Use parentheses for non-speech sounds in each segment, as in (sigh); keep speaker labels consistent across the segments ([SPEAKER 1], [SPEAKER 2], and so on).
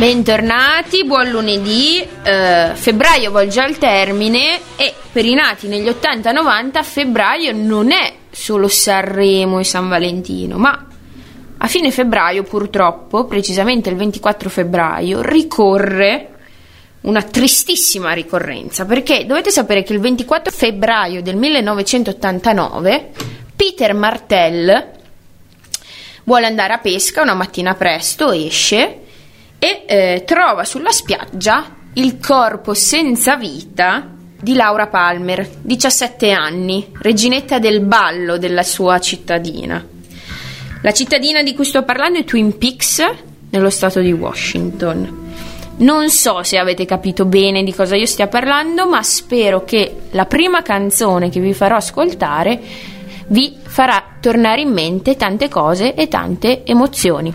[SPEAKER 1] Bentornati, buon lunedì. Eh, febbraio volge al termine e per i nati negli 80-90 febbraio non è solo Sanremo e San Valentino, ma a fine febbraio purtroppo, precisamente il 24 febbraio, ricorre una tristissima ricorrenza perché dovete sapere che il 24 febbraio del 1989 Peter Martell vuole andare a pesca una mattina presto, esce e eh, trova sulla spiaggia il corpo senza vita di Laura Palmer, 17 anni, reginetta del ballo della sua cittadina. La cittadina di cui sto parlando è Twin Peaks, nello stato di Washington. Non so se avete capito bene di cosa io stia parlando, ma spero che la prima canzone che vi farò ascoltare vi farà tornare in mente tante cose e tante emozioni.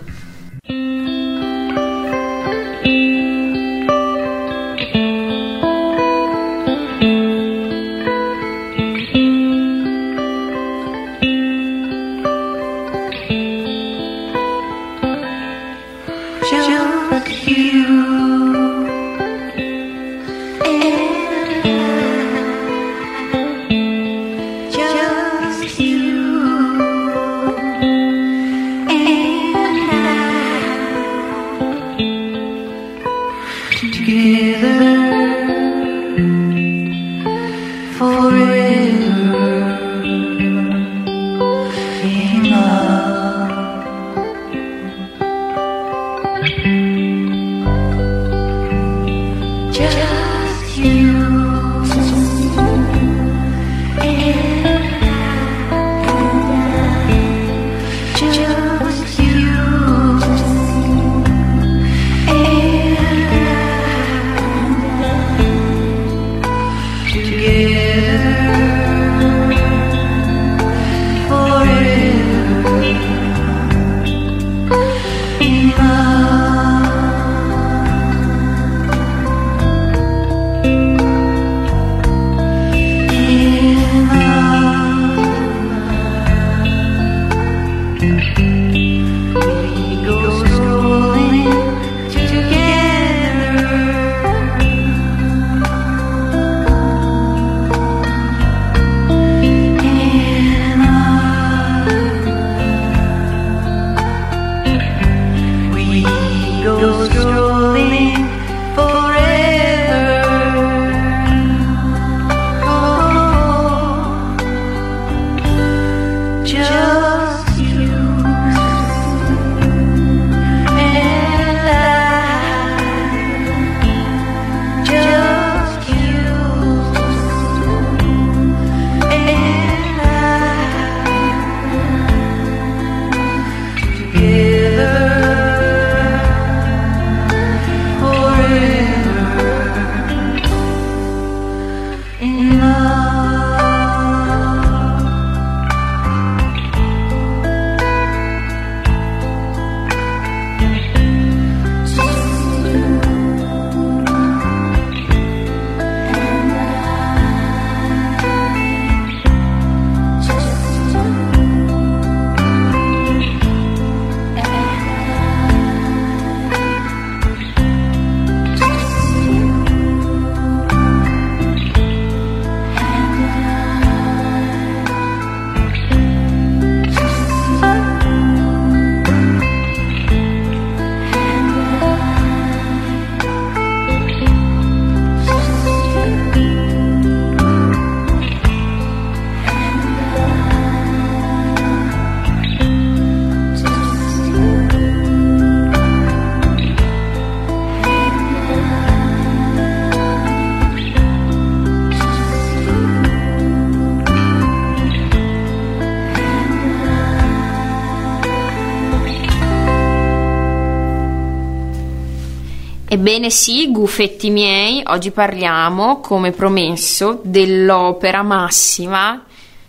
[SPEAKER 1] Ebbene sì, gufetti miei, oggi parliamo, come promesso, dell'opera massima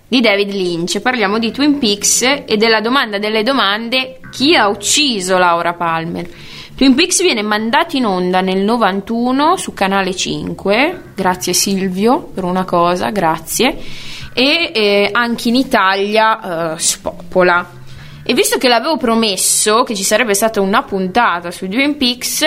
[SPEAKER 1] di David Lynch. Parliamo di Twin Peaks e della domanda delle domande chi ha ucciso Laura Palmer. Twin Peaks viene mandato in onda nel 91 su Canale 5, grazie Silvio per una cosa, grazie, e eh, anche in Italia eh, spopola. E visto che l'avevo promesso che ci sarebbe stata una puntata su Twin Peaks,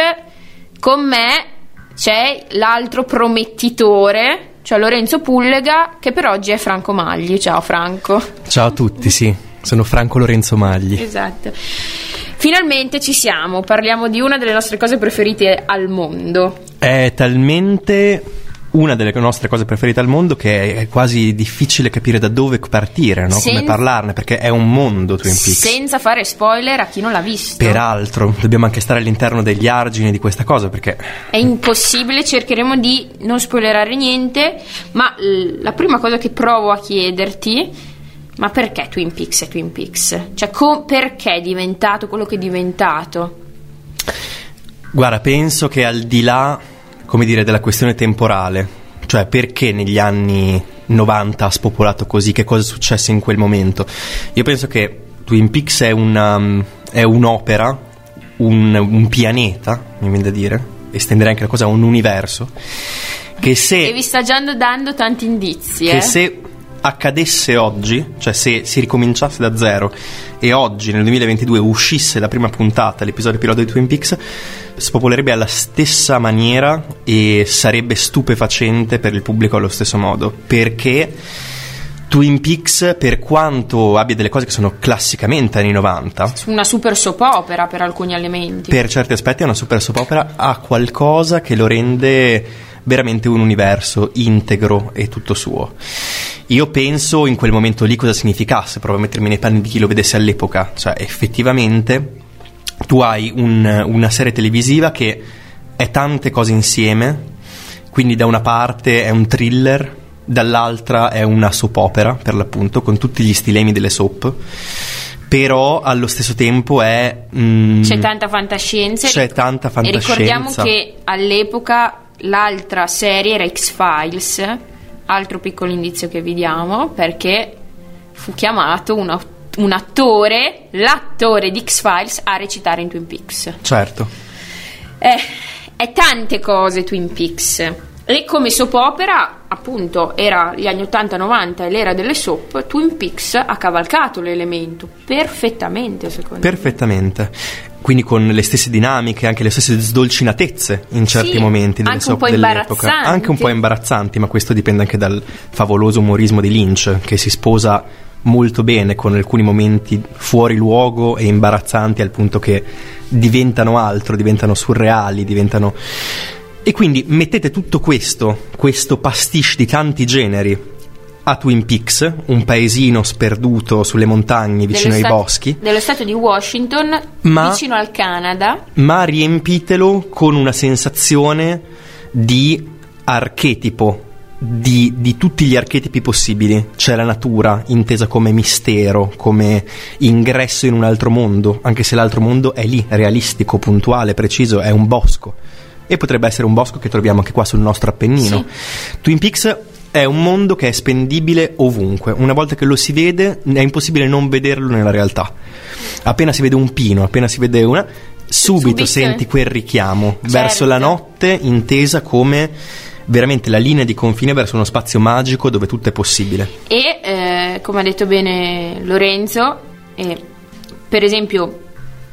[SPEAKER 1] con me c'è l'altro promettitore, cioè Lorenzo Pullega, che per oggi è Franco Magli. Ciao Franco.
[SPEAKER 2] Ciao a tutti, sì, sono Franco Lorenzo Magli.
[SPEAKER 1] Esatto. Finalmente ci siamo, parliamo di una delle nostre cose preferite al mondo.
[SPEAKER 2] È talmente una delle nostre cose preferite al mondo che è quasi difficile capire da dove partire, no?
[SPEAKER 1] Sen-
[SPEAKER 2] come parlarne, perché è un mondo Twin Peaks.
[SPEAKER 1] Senza fare spoiler a chi non l'ha visto.
[SPEAKER 2] Peraltro, dobbiamo anche stare all'interno degli argini di questa cosa perché
[SPEAKER 1] È impossibile, cercheremo di non spoilerare niente, ma la prima cosa che provo a chiederti, ma perché Twin Peaks è Twin Peaks? Cioè, co- perché è diventato quello che è diventato?
[SPEAKER 2] Guarda, penso che al di là, come dire, della questione temporale, cioè perché negli anni 90 ha spopolato così, che cosa è successo in quel momento, io penso che Twin Peaks è, una, è un'opera, un, un pianeta, mi viene da dire, estenderei anche la cosa a un universo, che se...
[SPEAKER 1] E vi sta già dando tanti indizi,
[SPEAKER 2] che
[SPEAKER 1] eh?
[SPEAKER 2] se accadesse oggi, cioè se si ricominciasse da zero e oggi nel 2022 uscisse la prima puntata, l'episodio pilota di Twin Peaks, spopolerebbe alla stessa maniera e sarebbe stupefacente per il pubblico allo stesso modo, perché Twin Peaks, per quanto abbia delle cose che sono classicamente anni 90,
[SPEAKER 1] Una super soap opera per alcuni elementi.
[SPEAKER 2] per certi aspetti è una super soap opera, ha qualcosa che lo rende veramente un universo integro e tutto suo. Io penso in quel momento lì cosa significasse, provo a mettermi nei panni di chi lo vedesse all'epoca, cioè effettivamente tu hai un- una serie televisiva che è tante cose insieme, quindi da una parte è un thriller, dall'altra è una soap opera per l'appunto, con tutti gli stilemi delle soap, però allo stesso tempo è... mm,
[SPEAKER 1] C'è tanta fantascienza.
[SPEAKER 2] c'è tanta
[SPEAKER 1] E ricordiamo
[SPEAKER 2] fantascienza.
[SPEAKER 1] che all'epoca l'altra serie era X-Files, altro piccolo indizio che vi diamo, perché fu chiamato un, un attore, l'attore di X-Files, a recitare in Twin Peaks.
[SPEAKER 2] Certo.
[SPEAKER 1] Eh, è tante cose Twin Peaks. E come soap opera, appunto, era gli anni 80-90 e l'era delle soap, Twin Peaks ha cavalcato l'elemento perfettamente, secondo me.
[SPEAKER 2] Perfettamente. Quindi con le stesse dinamiche, anche le stesse sdolcinatezze in certi
[SPEAKER 1] Sì,
[SPEAKER 2] momenti delle
[SPEAKER 1] anche
[SPEAKER 2] soap
[SPEAKER 1] un po'
[SPEAKER 2] dell'epoca. Anche un po' imbarazzanti, ma questo dipende anche dal favoloso umorismo di Lynch, che si sposa molto bene con alcuni momenti fuori luogo e imbarazzanti al punto che diventano altro, diventano surreali, diventano... E quindi mettete tutto questo, questo pastiche di tanti generi a Twin Peaks, un paesino sperduto sulle montagne vicino
[SPEAKER 1] Dello
[SPEAKER 2] ai
[SPEAKER 1] sta-
[SPEAKER 2] boschi,
[SPEAKER 1] Dello stato di Washington,
[SPEAKER 2] Ma-
[SPEAKER 1] vicino al Canada.
[SPEAKER 2] ma riempitelo con una sensazione di archetipo, di, di tutti gli archetipi possibili. C'è la natura intesa come mistero, come ingresso in un altro mondo, anche se l'altro mondo è lì, realistico, puntuale, preciso, è un bosco. E potrebbe essere un bosco che troviamo anche qua sul nostro Appennino. Twin Peaks è un mondo che è spendibile ovunque. Una volta che lo si vede, è impossibile non vederlo nella realtà. Appena si vede un pino, appena si vede una,
[SPEAKER 1] Subito.
[SPEAKER 2] subito, senti quel richiamo
[SPEAKER 1] Certo.
[SPEAKER 2] verso la notte intesa come veramente la linea di confine verso uno spazio magico dove tutto è possibile.
[SPEAKER 1] E eh, come ha detto bene Lorenzo, eh, per esempio,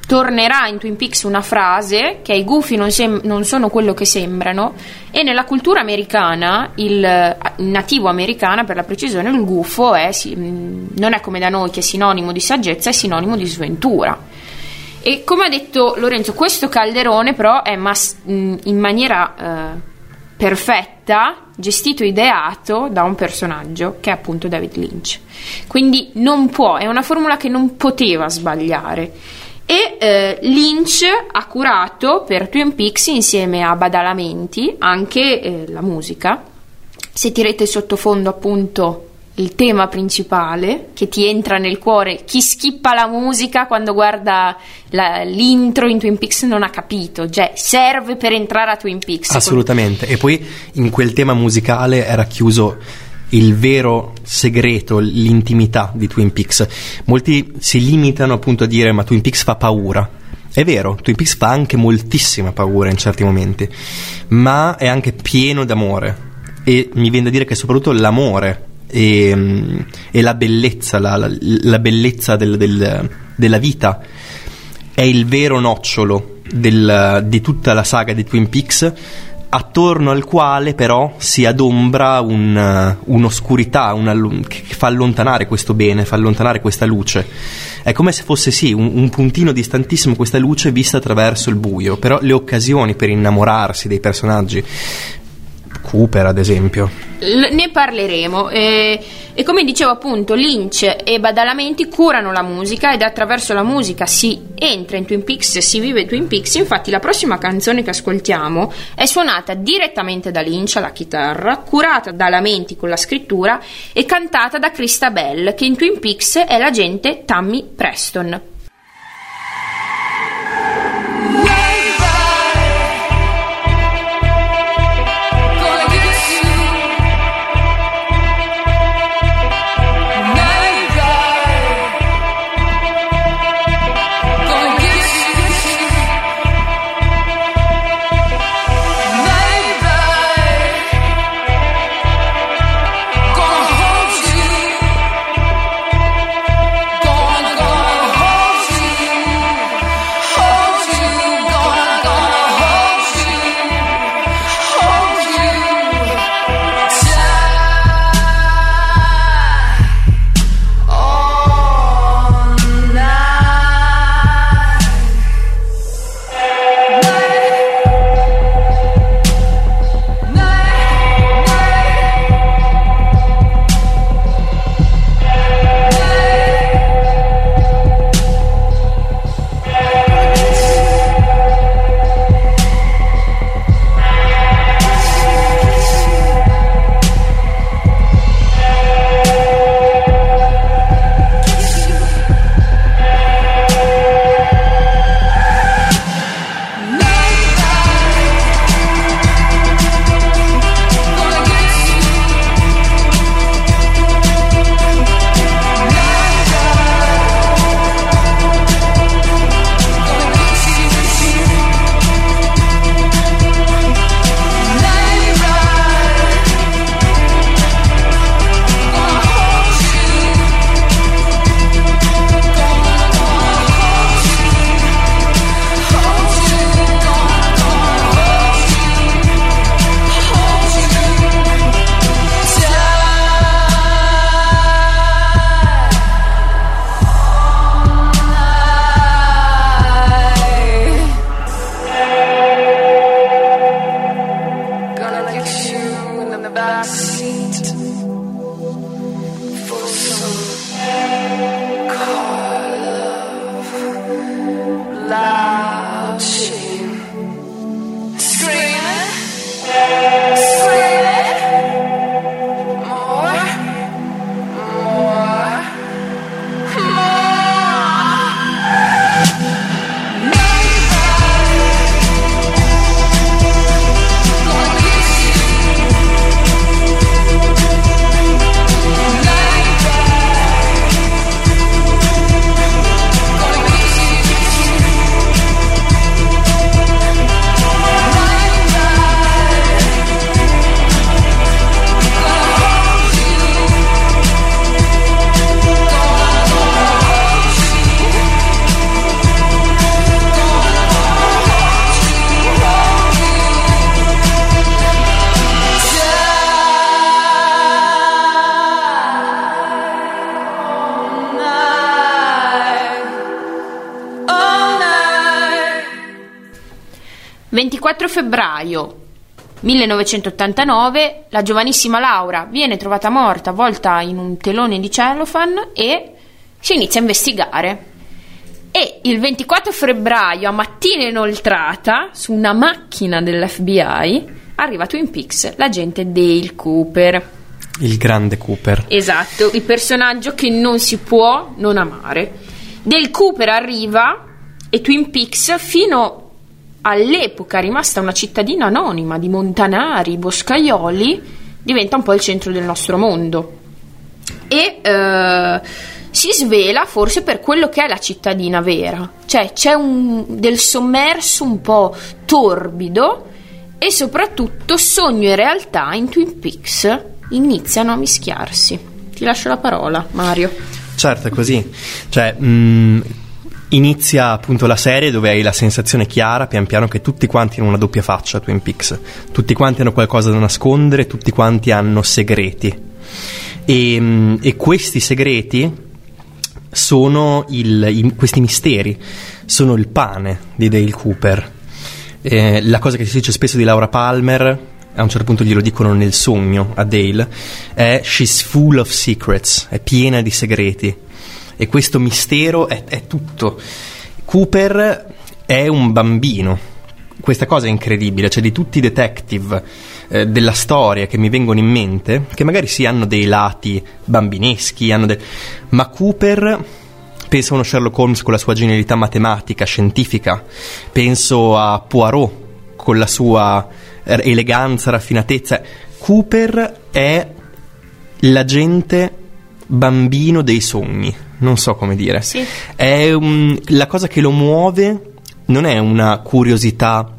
[SPEAKER 1] tornerà in Twin Peaks una frase che i gufi non, sem- non sono quello che sembrano. E nella cultura americana, il eh, nativo americana, per la precisione, il gufo è, si- mh, non è come da noi che è sinonimo di saggezza, è sinonimo di sventura. E come ha detto Lorenzo, questo calderone però è mas- mh, in maniera eh, perfetta, gestito e ideato da un personaggio che è appunto David Lynch. Quindi non può, è una formula che non poteva sbagliare. E eh, Lynch ha curato per Twin Peaks insieme a Badalamenti anche eh, la musica. Sentirete sottofondo appunto il tema principale che ti entra nel cuore. Chi schippa la musica quando guarda la- l'intro in Twin Peaks non ha capito, cioè serve per entrare a Twin Peaks.
[SPEAKER 2] Assolutamente. E poi in quel tema musicale era chiuso il vero segreto, l'intimità di Twin Peaks. Molti si limitano appunto a dire ma Twin Peaks fa paura. È vero, Twin Peaks fa anche moltissima paura in certi momenti, ma è anche pieno d'amore. E mi viene da dire che soprattutto l'amore e, mm, e la bellezza, la, la- la bellezza del- del- della vita è il vero nocciolo del- di tutta la saga di Twin Peaks attorno al quale però si adombra un, un'oscurità una che fa allontanare questo bene, fa allontanare questa luce. È come se fosse sì un, un puntino distantissimo questa luce vista attraverso il buio, però le occasioni per innamorarsi dei personaggi, Cooper ad esempio,
[SPEAKER 1] L- ne parleremo. E, e come dicevo appunto Lynch e Badalamenti curano la musica ed attraverso la musica si entra in Twin Peaks, si vive Twin Peaks. Infatti la prossima canzone che ascoltiamo è suonata direttamente da Lynch alla chitarra curata da Lamenti con la scrittura e cantata da Krista Bell che in Twin Peaks è l'agente Tammy Preston 24 febbraio 1989 la giovanissima Laura viene trovata morta avvolta in un telone di cellophane e si inizia a investigare. E il 24 febbraio a mattina inoltrata su una macchina dell'FBI arriva Twin Peaks l'agente Dale Cooper.
[SPEAKER 2] il grande Cooper.
[SPEAKER 1] Esatto, il personaggio che non si può non amare. Del Cooper arriva e Twin Peaks fino all'epoca rimasta una cittadina anonima di montanari, boscaioli, diventa un po' il centro del nostro mondo. E eh, si svela forse per quello che è la cittadina vera, cioè c'è un, del sommerso un po' torbido e soprattutto sogno e realtà in Twin Peaks iniziano a mischiarsi. Ti lascio la parola, Mario.
[SPEAKER 2] Certo, è così. Cioè, mh, Inizia appunto la serie dove hai la sensazione chiara, pian piano, che tutti quanti hanno una doppia faccia Twin Peaks. Tutti quanti hanno qualcosa da nascondere, tutti quanti hanno segreti. E, mm, e questi segreti sono il- i- questi misteri, sono il pane di Dale Cooper. Eh, la cosa che si dice spesso di Laura Palmer, a un certo punto glielo dicono nel sogno a Dale, è She's full of secrets, è piena di segreti. E questo mistero è, è tutto. Cooper è un bambino. Questa cosa è incredibile, cioè di tutti i detective eh, della storia che mi vengono in mente, che magari sì hanno dei lati bambineschi, de- ma Cooper penso a uno Sherlock Holmes con la sua genialità matematica, scientifica, penso a Poirot con la sua eh, eleganza, raffinatezza. Cooper è l'agente bambino dei sogni, non so come dire.
[SPEAKER 1] Sì.
[SPEAKER 2] È un- la cosa che lo muove non è una curiosità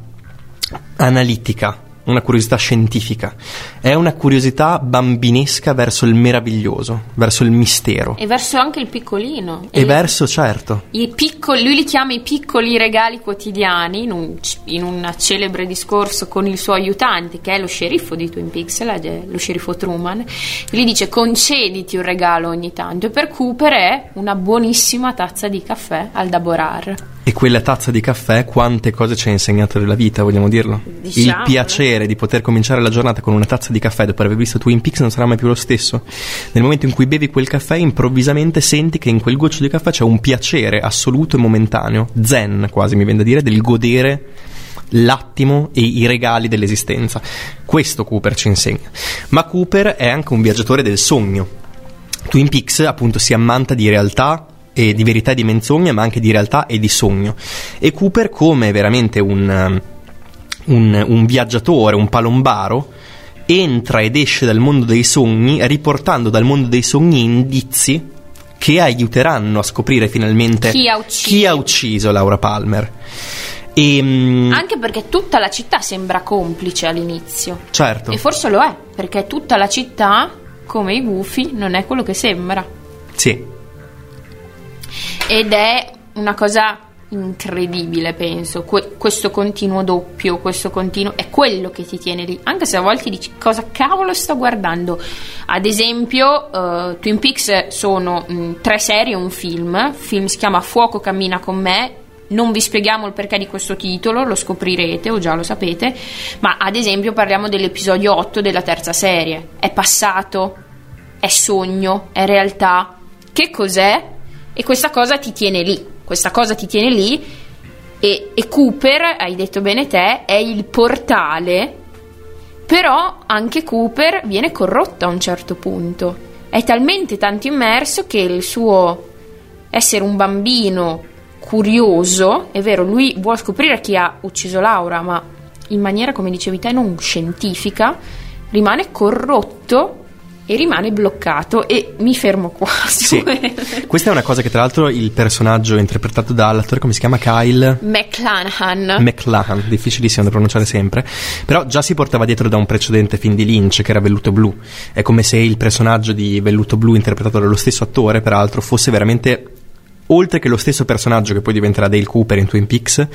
[SPEAKER 2] analitica, una curiosità scientifica, è una curiosità bambinesca verso il meraviglioso, verso il mistero.
[SPEAKER 1] E verso anche il piccolino.
[SPEAKER 2] E
[SPEAKER 1] le-
[SPEAKER 2] verso, certo,
[SPEAKER 1] i piccoli, lui li chiama i piccoli regali quotidiani in un, in un celebre discorso con il suo aiutante che è lo sceriffo di Twin Peaks, lo sceriffo Truman, gli dice concediti un regalo ogni tanto e per Cooper è una buonissima tazza di caffè al Daborar.
[SPEAKER 2] E quella tazza di caffè, quante cose ci ha insegnato della vita, vogliamo dirlo? Il
[SPEAKER 1] Diciamolo.
[SPEAKER 2] piacere di poter cominciare la giornata con una tazza di caffè dopo aver visto Twin Peaks non sarà mai più lo stesso. Nel momento in cui bevi quel caffè, improvvisamente senti che in quel goccio di caffè c'è un piacere assoluto e momentaneo, zen quasi mi viene da dire, del godere l'attimo e i regali dell'esistenza. Questo Cooper ci insegna. Ma Cooper è anche un viaggiatore del sogno. Twin Peaks appunto si ammanta di realtà e di verità e di menzogna, ma anche di realtà e di sogno. E Cooper, come veramente un, un, un viaggiatore, un palombaro, entra ed esce dal mondo dei sogni, riportando dal mondo dei sogni indizi che aiuteranno a scoprire finalmente
[SPEAKER 1] Chi ha ucciso.
[SPEAKER 2] chi ha ucciso Laura Palmer. E, mm,
[SPEAKER 1] Anche perché tutta la città sembra complice all'inizio.
[SPEAKER 2] certo,
[SPEAKER 1] E forse lo è, perché tutta la città, come i gufi, non è quello che sembra.
[SPEAKER 2] sì,
[SPEAKER 1] Ed è una cosa incredibile, penso. Que- questo continuo doppio, questo continuo è quello che ti tiene lì. Anche se a volte dici cosa cavolo sto guardando. Ad esempio, eh, Twin Peaks sono mh, tre serie e un film. Il film si chiama Fuoco cammina con me. Non vi spieghiamo il perché di questo titolo, lo scoprirete o già lo sapete. Ma ad esempio parliamo dell'episodio 8 della terza serie. È passato, è sogno, è realtà. Che cos'è? E questa cosa ti tiene lì, questa cosa ti tiene lì. E, e Cooper, hai detto bene te, è il portale, però anche Cooper viene corrotto a un certo punto. È talmente tanto immerso che il suo essere un bambino curioso, è vero, lui vuole scoprire chi ha ucciso Laura, ma in maniera, come dicevi te, non scientifica, rimane corrotto e rimane bloccato e mi fermo qua. (laughs)
[SPEAKER 2] sì. Questa è una cosa che tra l'altro il personaggio interpretato dall'attore, come si chiama? Kyle
[SPEAKER 1] McClanahan.
[SPEAKER 2] McLachlan, difficilissimo da pronunciare sempre, però già si portava dietro da un precedente film di Lynch che era Velluto Blu. È come se il personaggio di Velluto Blu interpretato dallo stesso attore, peraltro, fosse veramente oltre che lo stesso personaggio che poi diventerà Dale Cooper in Twin Peaks,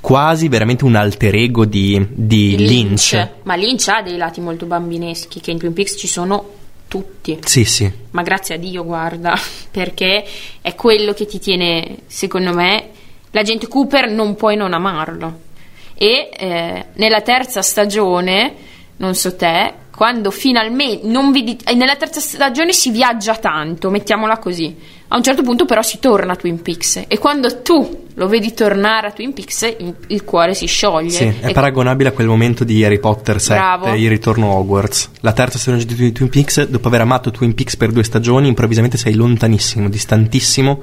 [SPEAKER 2] quasi veramente un alter ego di, di Lynch.
[SPEAKER 1] Ma Lynch ha dei lati molto bambineschi che in Twin Peaks ci sono tutti.
[SPEAKER 2] Sì, sì.
[SPEAKER 1] Ma grazie a Dio, guarda, (laughs) perché è quello che ti tiene, secondo me, l'agente Cooper non puoi non amarlo. E eh, nella terza stagione, non so te, quando finalmente non vedi, eh, nella terza stagione si viaggia tanto, mettiamola così. A un certo punto però si torna a Twin Peaks e quando tu lo vedi tornare a Twin Peaks il, cuore si scioglie.
[SPEAKER 2] Sì, è paragonabile a quel momento di Harry Potter 7,
[SPEAKER 1] Bravo.
[SPEAKER 2] il ritorno a Hogwarts. La terza stagione di Twin- Peaks, dopo aver amato Twin Peaks per due stagioni, improvvisamente sei lontanissimo, distantissimo,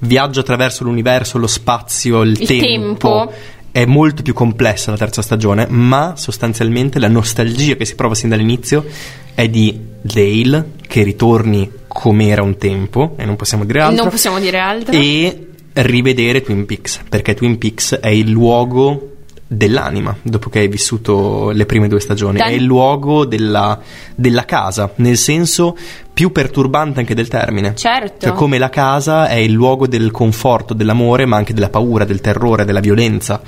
[SPEAKER 2] viaggia attraverso l'universo, lo spazio, il,
[SPEAKER 1] Il tempo.
[SPEAKER 2] È molto più complessa la terza stagione, ma sostanzialmente la nostalgia che si prova sin dall'inizio è di Dale che ritorni come era un tempo, e non possiamo dire altro.
[SPEAKER 1] non possiamo dire altro.
[SPEAKER 2] E rivedere Twin Peaks, perché Twin Peaks è il luogo dell'anima dopo che hai vissuto le prime due stagioni.
[SPEAKER 1] Dan-
[SPEAKER 2] È il luogo della, della casa, nel senso più perturbante anche del termine.
[SPEAKER 1] Certo.
[SPEAKER 2] Cioè, come la casa è il luogo del conforto, dell'amore, ma anche della paura, del terrore, della violenza.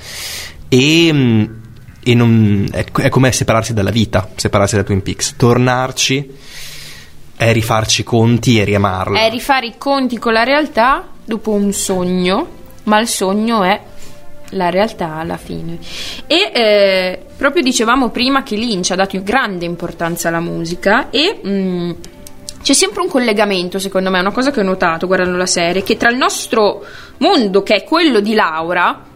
[SPEAKER 2] E, mm, e non- è, è come separarsi dalla vita, separarsi da Twin Peaks. Tornarci è rifarci i conti e riamarla.
[SPEAKER 1] È rifare i conti con la realtà dopo un sogno, ma il sogno è la realtà alla fine. E eh, proprio dicevamo prima che Lynch ha dato grande importanza alla musica e mm, c'è sempre un collegamento, secondo me, una cosa che ho notato guardando la serie, che tra il nostro mondo, che è quello di Laura,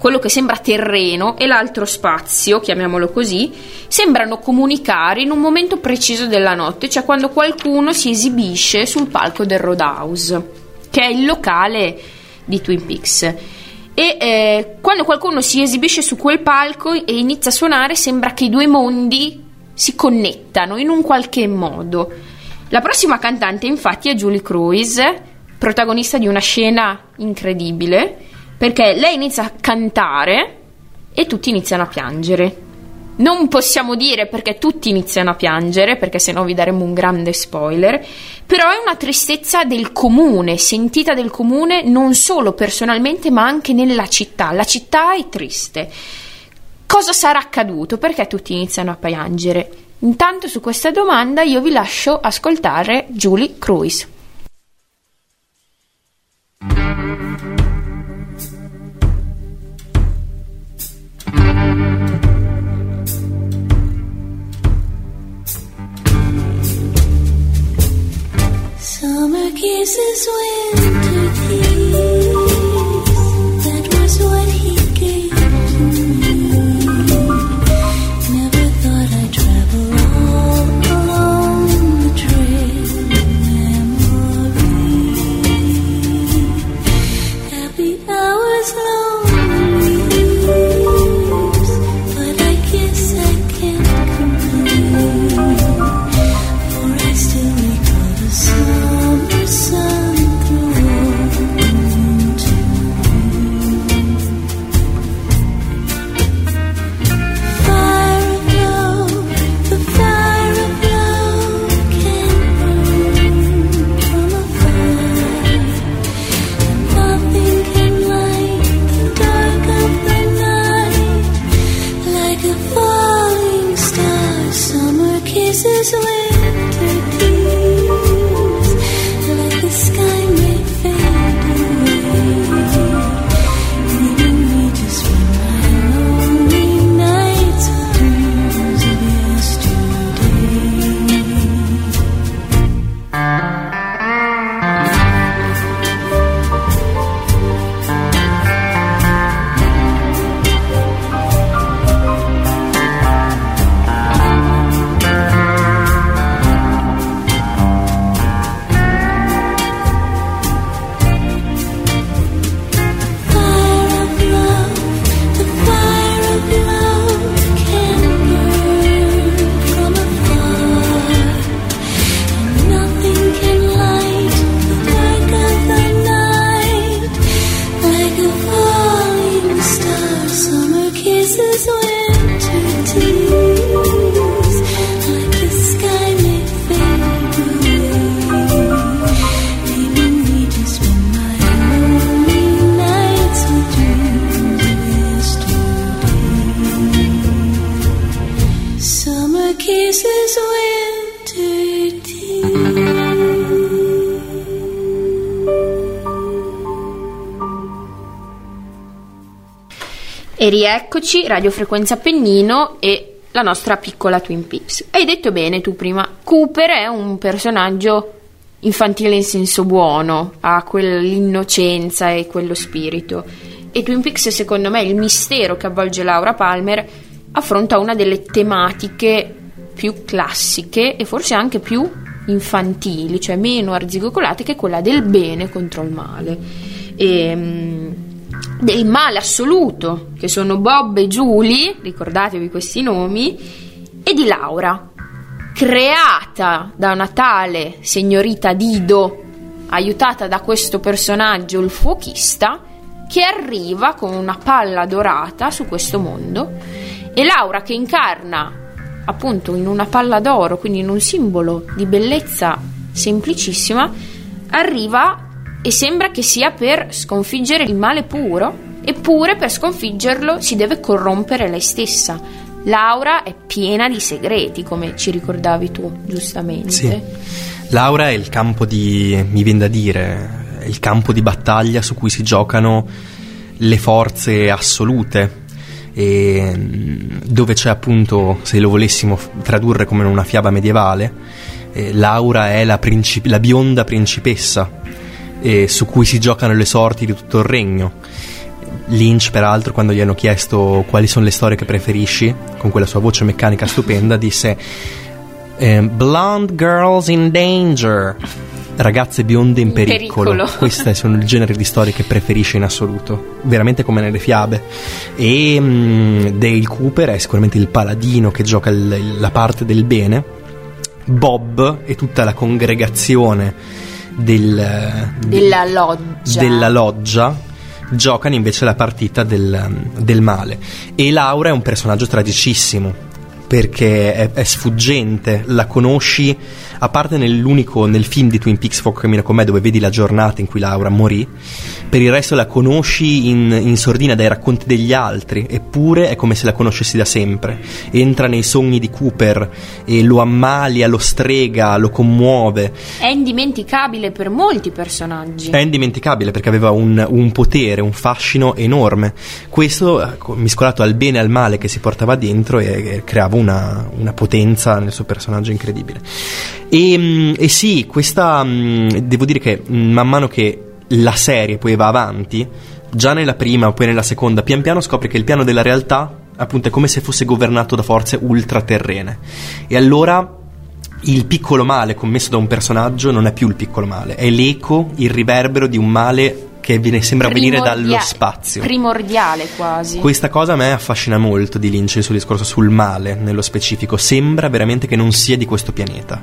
[SPEAKER 1] quello che sembra terreno e l'altro spazio, chiamiamolo così, sembrano comunicare in un momento preciso della notte, cioè quando qualcuno si esibisce sul palco del Roadhouse, che è il locale di Twin Peaks. E eh, quando qualcuno si esibisce su quel palco e inizia a suonare, sembra che i due mondi si connettano in un qualche modo. La prossima cantante, infatti, è Julie Cruise, protagonista di una scena incredibile, perché lei inizia a cantare e tutti iniziano a piangere. Non possiamo dire perché tutti iniziano a piangere, perché sennò vi daremmo un grande spoiler, però è una tristezza del comune, sentita del comune non solo personalmente ma anche nella città. La città è triste. Cosa sarà accaduto? Perché tutti iniziano a piangere? Intanto su questa domanda io vi lascio ascoltare Julie Cruise.
[SPEAKER 3] kisses when
[SPEAKER 1] E rieccoci, radiofrequenza Appennino e la nostra piccola Twin Peaks. Hai detto bene tu prima, Cooper è un personaggio infantile in senso buono, ha quell'innocenza e quello spirito. E Twin Peaks, secondo me, il mistero che avvolge Laura Palmer affronta una delle tematiche più classiche e forse anche più infantili, cioè meno arzigogolate, che è quella del bene contro il male. E, mm, del male assoluto, che sono Bob e Julie, ricordatevi questi nomi, e di Laura, creata da una tale signorita Dido, aiutata da questo personaggio, il fuochista, che arriva con una palla dorata su questo mondo e Laura che incarna appunto in una palla d'oro, quindi in un simbolo di bellezza semplicissima, arriva e sembra che sia per sconfiggere il male puro, eppure per sconfiggerlo si deve corrompere lei stessa. Laura è piena di segreti, come ci ricordavi tu, giustamente.
[SPEAKER 2] Sì. Laura è il campo di, mi viene da dire, è il campo di battaglia su cui si giocano le forze assolute. E mm, dove c'è appunto, se lo volessimo tradurre come una fiaba medievale, eh, Laura è la, princip- la bionda principessa eh, su cui si giocano le sorti di tutto il regno. Lynch, peraltro, quando gli hanno chiesto quali sono le storie che preferisci, con quella sua voce meccanica stupenda, disse eh, Blonde Girls in Danger. Ragazze bionde in pericolo.
[SPEAKER 1] pericolo.
[SPEAKER 2] Queste sono il genere di storie che preferisce in assoluto, veramente come nelle fiabe. E mm, Dale Cooper è sicuramente il paladino che gioca il- la parte del bene. Bob e tutta la congregazione del,
[SPEAKER 1] Della loggia.
[SPEAKER 2] della loggia giocano invece la partita del, del male. E Laura è un personaggio tragicissimo perché è, è sfuggente, la conosci a parte nell'unico nel film di Twin Peaks Fuoco Cammino con me dove vedi la giornata in cui Laura morì per il resto la conosci in, in sordina dai racconti degli altri eppure è come se la conoscessi da sempre entra nei sogni di Cooper e lo ammalia, lo strega, lo commuove
[SPEAKER 1] È indimenticabile per molti personaggi.
[SPEAKER 2] è indimenticabile perché aveva un, un potere, un fascino enorme. Questo eh, co- miscolato al bene e al male che si portava dentro e, e creava una, una potenza nel suo personaggio incredibile. E, mm, e sì, questa mm, devo dire che mm, man mano che la serie poi va avanti, già nella prima o poi nella seconda, pian piano scopri che il piano della realtà appunto è come se fosse governato da forze ultraterrene. E allora il piccolo male commesso da un personaggio non è più il piccolo male, è l'eco, il riverbero di un male che viene- sembra venire dallo spazio.
[SPEAKER 1] Primordiale quasi.
[SPEAKER 2] Questa cosa a me affascina molto di Lynch il suo discorso sul male nello specifico. Sembra veramente che non sia di questo pianeta.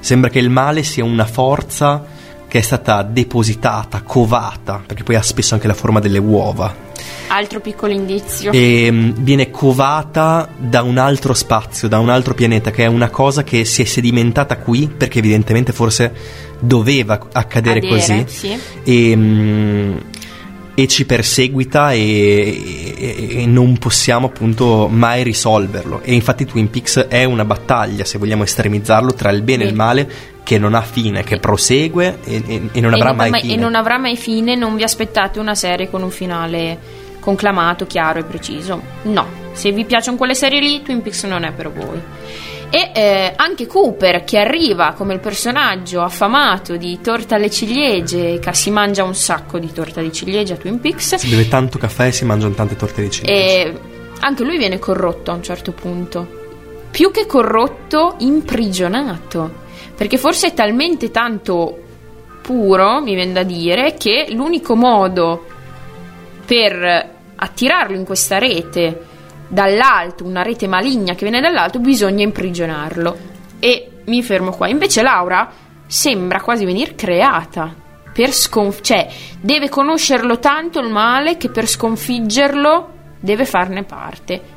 [SPEAKER 2] Sembra che il male sia una forza che è stata depositata, covata, perché poi ha spesso anche la forma delle uova.
[SPEAKER 1] Altro piccolo indizio.
[SPEAKER 2] E mm, viene covata da un altro spazio, da un altro pianeta, che è una cosa che si è sedimentata qui, perché evidentemente forse doveva accadere
[SPEAKER 1] Cadere,
[SPEAKER 2] così
[SPEAKER 1] sì.
[SPEAKER 2] e, mm, e ci perseguita e, e- e non possiamo appunto mai risolverlo. E infatti Twin Peaks è una battaglia se vogliamo estremizzarlo tra il bene e il male che non ha fine, che prosegue e, e- non avrà
[SPEAKER 1] non-
[SPEAKER 2] mai
[SPEAKER 1] ma-
[SPEAKER 2] fine.
[SPEAKER 1] E non avrà mai fine, non vi aspettate una serie con un finale conclamato, chiaro e preciso. No, se vi piacciono quelle serie lì, Twin Peaks non è per voi. E eh, anche Cooper, che arriva come il personaggio affamato di torta alle ciliegie, che si mangia un sacco di torta di ciliegie a Twin Peaks,
[SPEAKER 2] si beve tanto caffè e si mangiano tante torte di ciliegie
[SPEAKER 1] e anche lui viene corrotto a un certo punto. Più che corrotto, imprigionato. Perché forse è talmente tanto puro, mi viene da dire, che l'unico modo per attirarlo in questa rete dall'alto, una rete maligna che viene dall'alto, bisogna imprigionarlo. E mi fermo qua. Invece Laura sembra quasi venire creata per sconf- cioè deve conoscerlo tanto il male che per sconfiggerlo deve farne parte.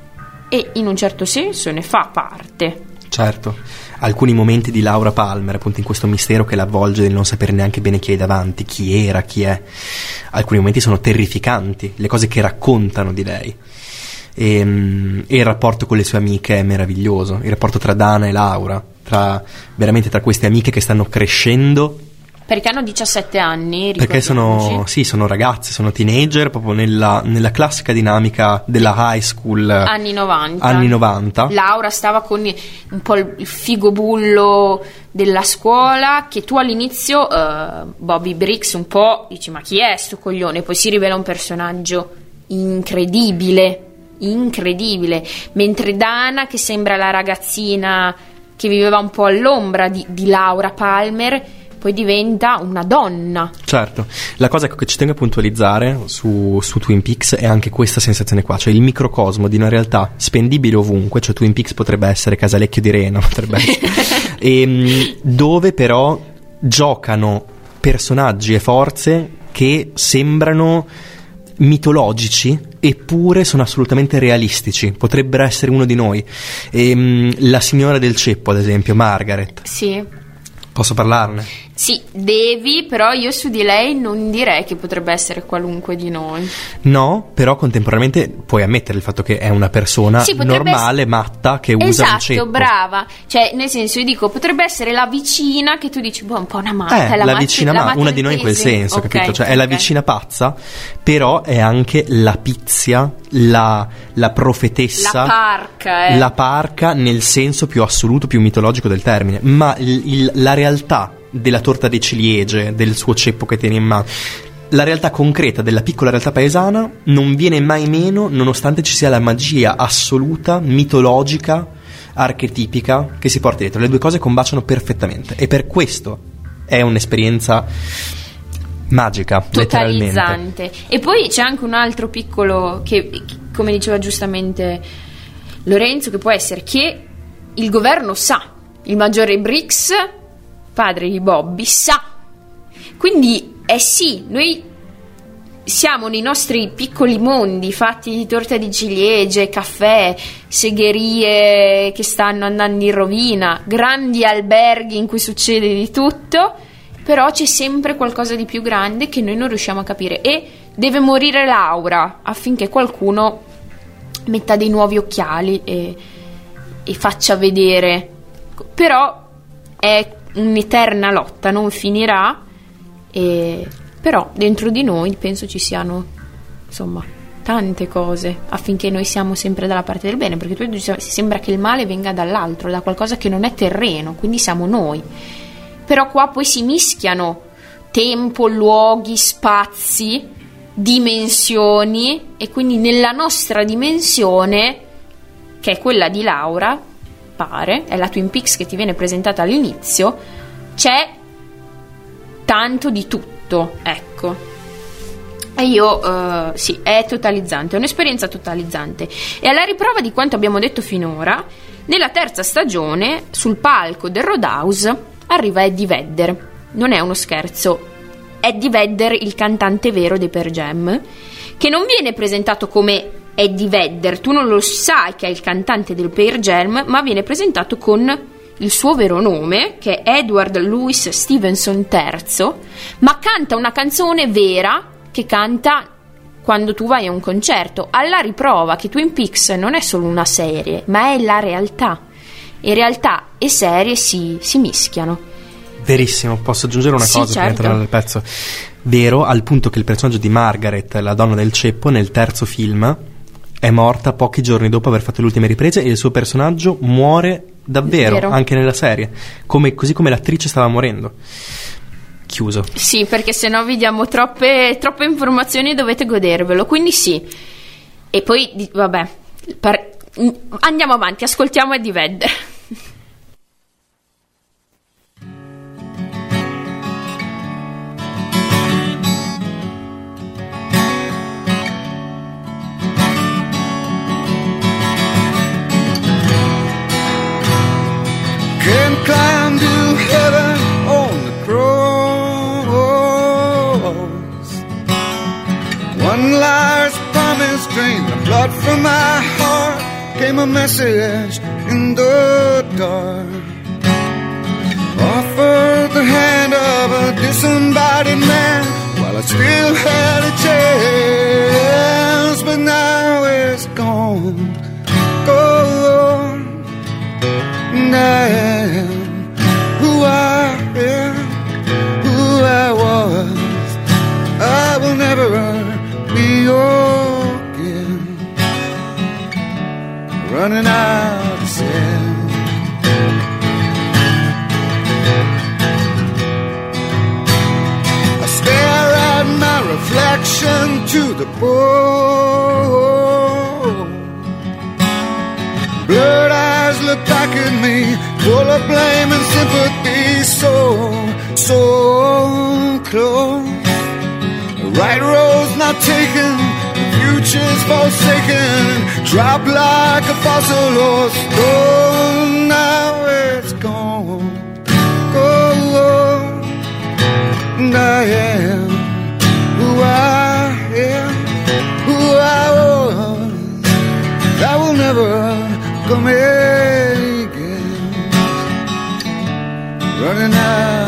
[SPEAKER 1] E in un certo senso ne fa parte.
[SPEAKER 2] Certo, alcuni momenti di Laura Palmer, appunto in questo mistero che la avvolge del non sapere neanche bene chi è davanti, chi era, chi è. Alcuni momenti sono terrificanti, le cose che raccontano di lei. E, mm, e il rapporto con le sue amiche è meraviglioso, il rapporto tra Dana e Laura, tra, veramente tra queste amiche che stanno crescendo.
[SPEAKER 1] Perché hanno 17 anni,
[SPEAKER 2] perché sono, sì, sono ragazze, sono teenager, proprio nella, nella classica dinamica della high school
[SPEAKER 1] anni 90.
[SPEAKER 2] anni 90.
[SPEAKER 1] Laura stava con un po' il il figo bullo della scuola che tu all'inizio eh, Bobby Briggs un po' dici ma chi è sto coglione? Poi si rivela un personaggio incredibile incredibile. Mentre Dana che sembra la ragazzina che viveva un po' all'ombra di, di Laura Palmer poi diventa una donna.
[SPEAKER 2] Certo, la cosa che ci tengo a puntualizzare su, su Twin Peaks è anche questa sensazione qua, cioè il microcosmo di una realtà spendibile ovunque, cioè Twin Peaks potrebbe essere Casalecchio di Rena, (laughs) potrebbe essere, (laughs) Ehm, dove però giocano personaggi e forze che sembrano mitologici eppure sono assolutamente realistici. Potrebbero essere uno di noi. Ehm, la signora del ceppo ad esempio Margaret.
[SPEAKER 1] Sì.
[SPEAKER 2] Posso parlarne?
[SPEAKER 1] Sì, devi, però io su di lei non direi che potrebbe essere qualunque di noi.
[SPEAKER 2] no però contemporaneamente puoi ammettere il fatto che è una persona
[SPEAKER 1] Sì,
[SPEAKER 2] normale matta che usa un
[SPEAKER 1] Esatto,
[SPEAKER 2] ceppo
[SPEAKER 1] brava. Cioè, nel senso, io dico, potrebbe essere la vicina che tu dici, boh, un po' una matta.
[SPEAKER 2] Eh,
[SPEAKER 1] è
[SPEAKER 2] la,
[SPEAKER 1] mat-
[SPEAKER 2] vicina,
[SPEAKER 1] la
[SPEAKER 2] ma una di noi in quel senso,
[SPEAKER 1] Ok,
[SPEAKER 2] capito? Cioè, è la vicina pazza, però è anche la pizia, la, la profetessa.
[SPEAKER 1] La parca, eh.
[SPEAKER 2] la parca nel senso più assoluto, più mitologico del termine. Ma il- il- la realtà della torta di ciliegie, del suo ceppo che tiene in mano. La realtà concreta della piccola realtà paesana non viene mai meno nonostante ci sia la magia assoluta, mitologica, archetipica che si porta dietro. Le due cose combaciano perfettamente e per questo è un'esperienza magica,
[SPEAKER 1] totalizzante. E poi c'è anche un altro piccolo che, come diceva giustamente Lorenzo, che può essere che il governo sa, il maggiore Brix, padre di Bobby, sa. Quindi, eh sì, noi siamo nei nostri piccoli mondi fatti di torta di ciliegie, caffè, segherie che stanno andando in rovina, grandi alberghi in cui succede di tutto, però c'è sempre qualcosa di più grande che noi non riusciamo a capire e deve morire Laura affinché qualcuno metta dei nuovi occhiali e, e faccia vedere. Però è un'eterna lotta, non finirà. E, però dentro di noi penso ci siano insomma tante cose affinché noi siamo sempre dalla parte del bene, perché tu dici, sembra che il male venga dall'altro, da qualcosa che non è terreno, quindi siamo noi. Però qua poi si mischiano tempo, luoghi, spazi, dimensioni e quindi nella nostra dimensione, che è quella di Laura, pare, è la Twin Peaks che ti viene presentata all'inizio, c'è tanto di tutto, ecco. E io, eh, sì, è totalizzante, è un'esperienza totalizzante. E alla riprova di quanto abbiamo detto finora, nella terza stagione, sul palco del Roadhouse, arriva Eddie Vedder. Non è uno scherzo. Eddie Vedder, il cantante vero dei Per Jam, che non viene presentato come Eddie Vedder, tu non lo sai che è il cantante del Per Jam, ma viene presentato con il suo vero nome, che è Edward Louis Stevenson III, ma canta una canzone vera che canta quando tu vai a un concerto, alla riprova che Twin Peaks non è solo una serie, ma è la realtà. E realtà e serie si, si mischiano.
[SPEAKER 2] Verissimo, posso aggiungere una
[SPEAKER 1] Sì,
[SPEAKER 2] cosa prima di
[SPEAKER 1] certo.
[SPEAKER 2] tornare al pezzo. Vero, al punto che il personaggio di Margaret, la donna del ceppo, nel terzo film è morta pochi giorni dopo aver fatto le ultime riprese e il suo personaggio muore davvero,
[SPEAKER 1] Vero.
[SPEAKER 2] anche nella serie, come- così come l'attrice stava morendo. Chiuso.
[SPEAKER 1] Sì, perché se no vi diamo troppe, troppe informazioni e dovete godervelo. Quindi sì. E poi, vabbè, par- andiamo avanti, ascoltiamo Eddie Vedder.
[SPEAKER 4] Blood from my heart. Came a message in the dark. Offered the hand of a disembodied man while I still had a chance, but now it's gone. Gone and Running out of sand. I stare at my reflection to the bone. Blurred eyes look back at me, full of blame and sympathy. So, so close. The right road's not taken, the future's forsaken. Drop like a fossil or stone, oh, now it's gone. Oh, oh, gone. And I am who I am, who I was. I will never come again. Running out.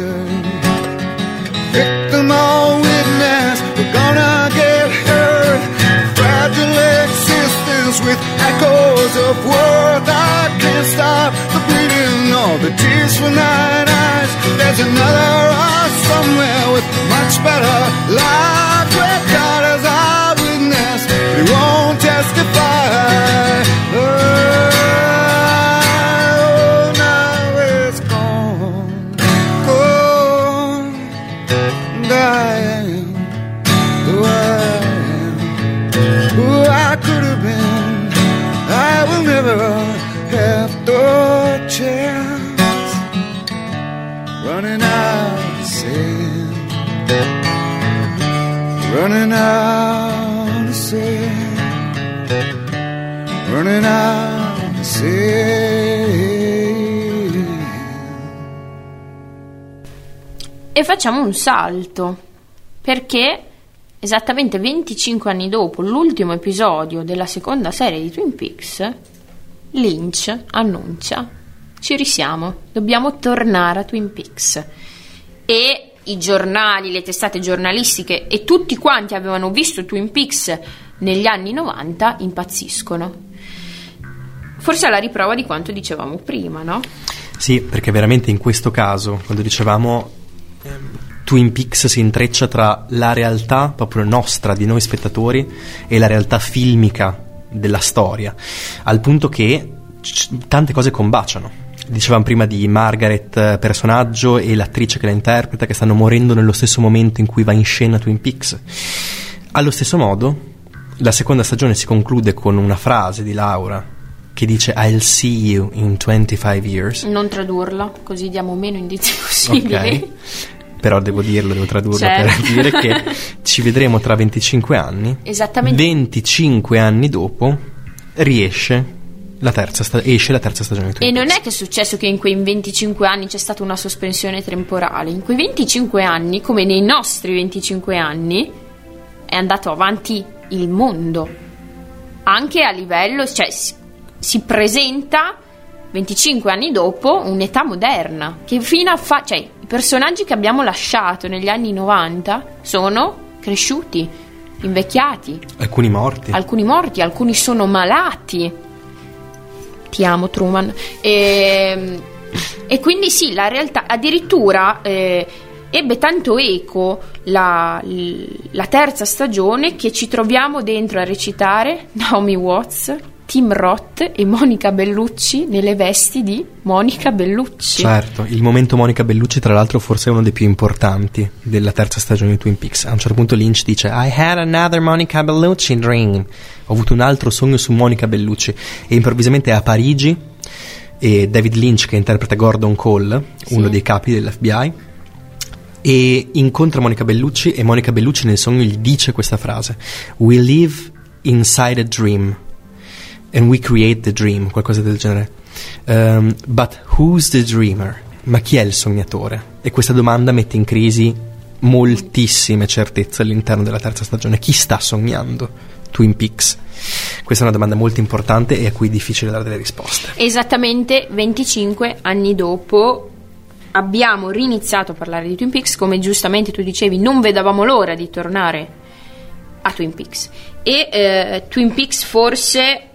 [SPEAKER 4] Desert. Victim or witness, we're gonna get hurt. Fragile existence with echoes of worth. I can't stop the bleeding or the tears from night eyes. There's another us somewhere with much better life.
[SPEAKER 1] E facciamo un salto, perché esattamente 25 anni dopo l'ultimo episodio della seconda serie di Twin Peaks, Lynch annuncia, ci risiamo, dobbiamo tornare a Twin Peaks. E i giornali, le testate giornalistiche e tutti quanti avevano visto Twin Peaks negli anni 90 impazziscono. Forse è la riprova di quanto dicevamo prima, no?
[SPEAKER 2] Sì, perché veramente in questo caso, quando dicevamo Twin Peaks si intreccia tra la realtà proprio nostra, di noi spettatori, e la realtà filmica della storia, al punto che c- tante cose combaciano. Dicevamo prima di Margaret eh, personaggio e l'attrice che la interpreta che stanno morendo nello stesso momento in cui va in scena Twin Peaks. Allo stesso modo, la seconda stagione si conclude con una frase di Laura che dice I'll see you in 25 years.
[SPEAKER 1] Non tradurla, così diamo meno indizi (laughs) possibili.
[SPEAKER 2] Ok. Però devo dirlo, devo tradurlo
[SPEAKER 1] Certo.
[SPEAKER 2] per dire che (laughs) ci vedremo tra 25 anni.
[SPEAKER 1] Esattamente.
[SPEAKER 2] 25 anni dopo riesce la terza sta- esce la terza stagione di Twin
[SPEAKER 1] E non è che è successo che in quei 25 anni c'è stata una sospensione temporale. In quei 25 anni, come nei nostri 25 anni, è andato avanti il mondo. Anche a livello, cioè si, si presenta 25 anni dopo un'età moderna. Che fino a fa, cioè i personaggi che abbiamo lasciato negli anni 90 sono cresciuti, invecchiati,
[SPEAKER 2] Alcuni morti.
[SPEAKER 1] alcuni morti, alcuni sono malati. Ti amo, Truman. E, e quindi sì, la realtà, addirittura eh, ebbe tanto eco la, la terza stagione che ci troviamo dentro a recitare Naomi Watts, Tim Roth e Monica Bellucci nelle vesti di Monica Bellucci.
[SPEAKER 2] Certo, il momento Monica Bellucci tra l'altro forse è uno dei più importanti della terza stagione di Twin Peaks. A un certo punto Lynch dice I had another Monica Bellucci dream. Ho avuto un altro sogno su Monica Bellucci e improvvisamente è a Parigi e David Lynch che interpreta Gordon Cole,
[SPEAKER 1] Sì.
[SPEAKER 2] uno dei capi dell'FBI e incontra Monica Bellucci e Monica Bellucci nel sogno gli dice questa frase We live inside a dream and we create the dream, qualcosa del genere. Um, but who's the dreamer? Ma chi è il sognatore? E questa domanda mette in crisi moltissime certezze all'interno della terza stagione. Chi sta sognando Twin Peaks? Questa è una domanda molto importante e a cui è difficile dare delle risposte.
[SPEAKER 1] Esattamente 25 anni dopo abbiamo riniziato a parlare di Twin Peaks, come giustamente tu dicevi, non vedevamo l'ora di tornare a Twin Peaks. E eh, Twin Peaks forse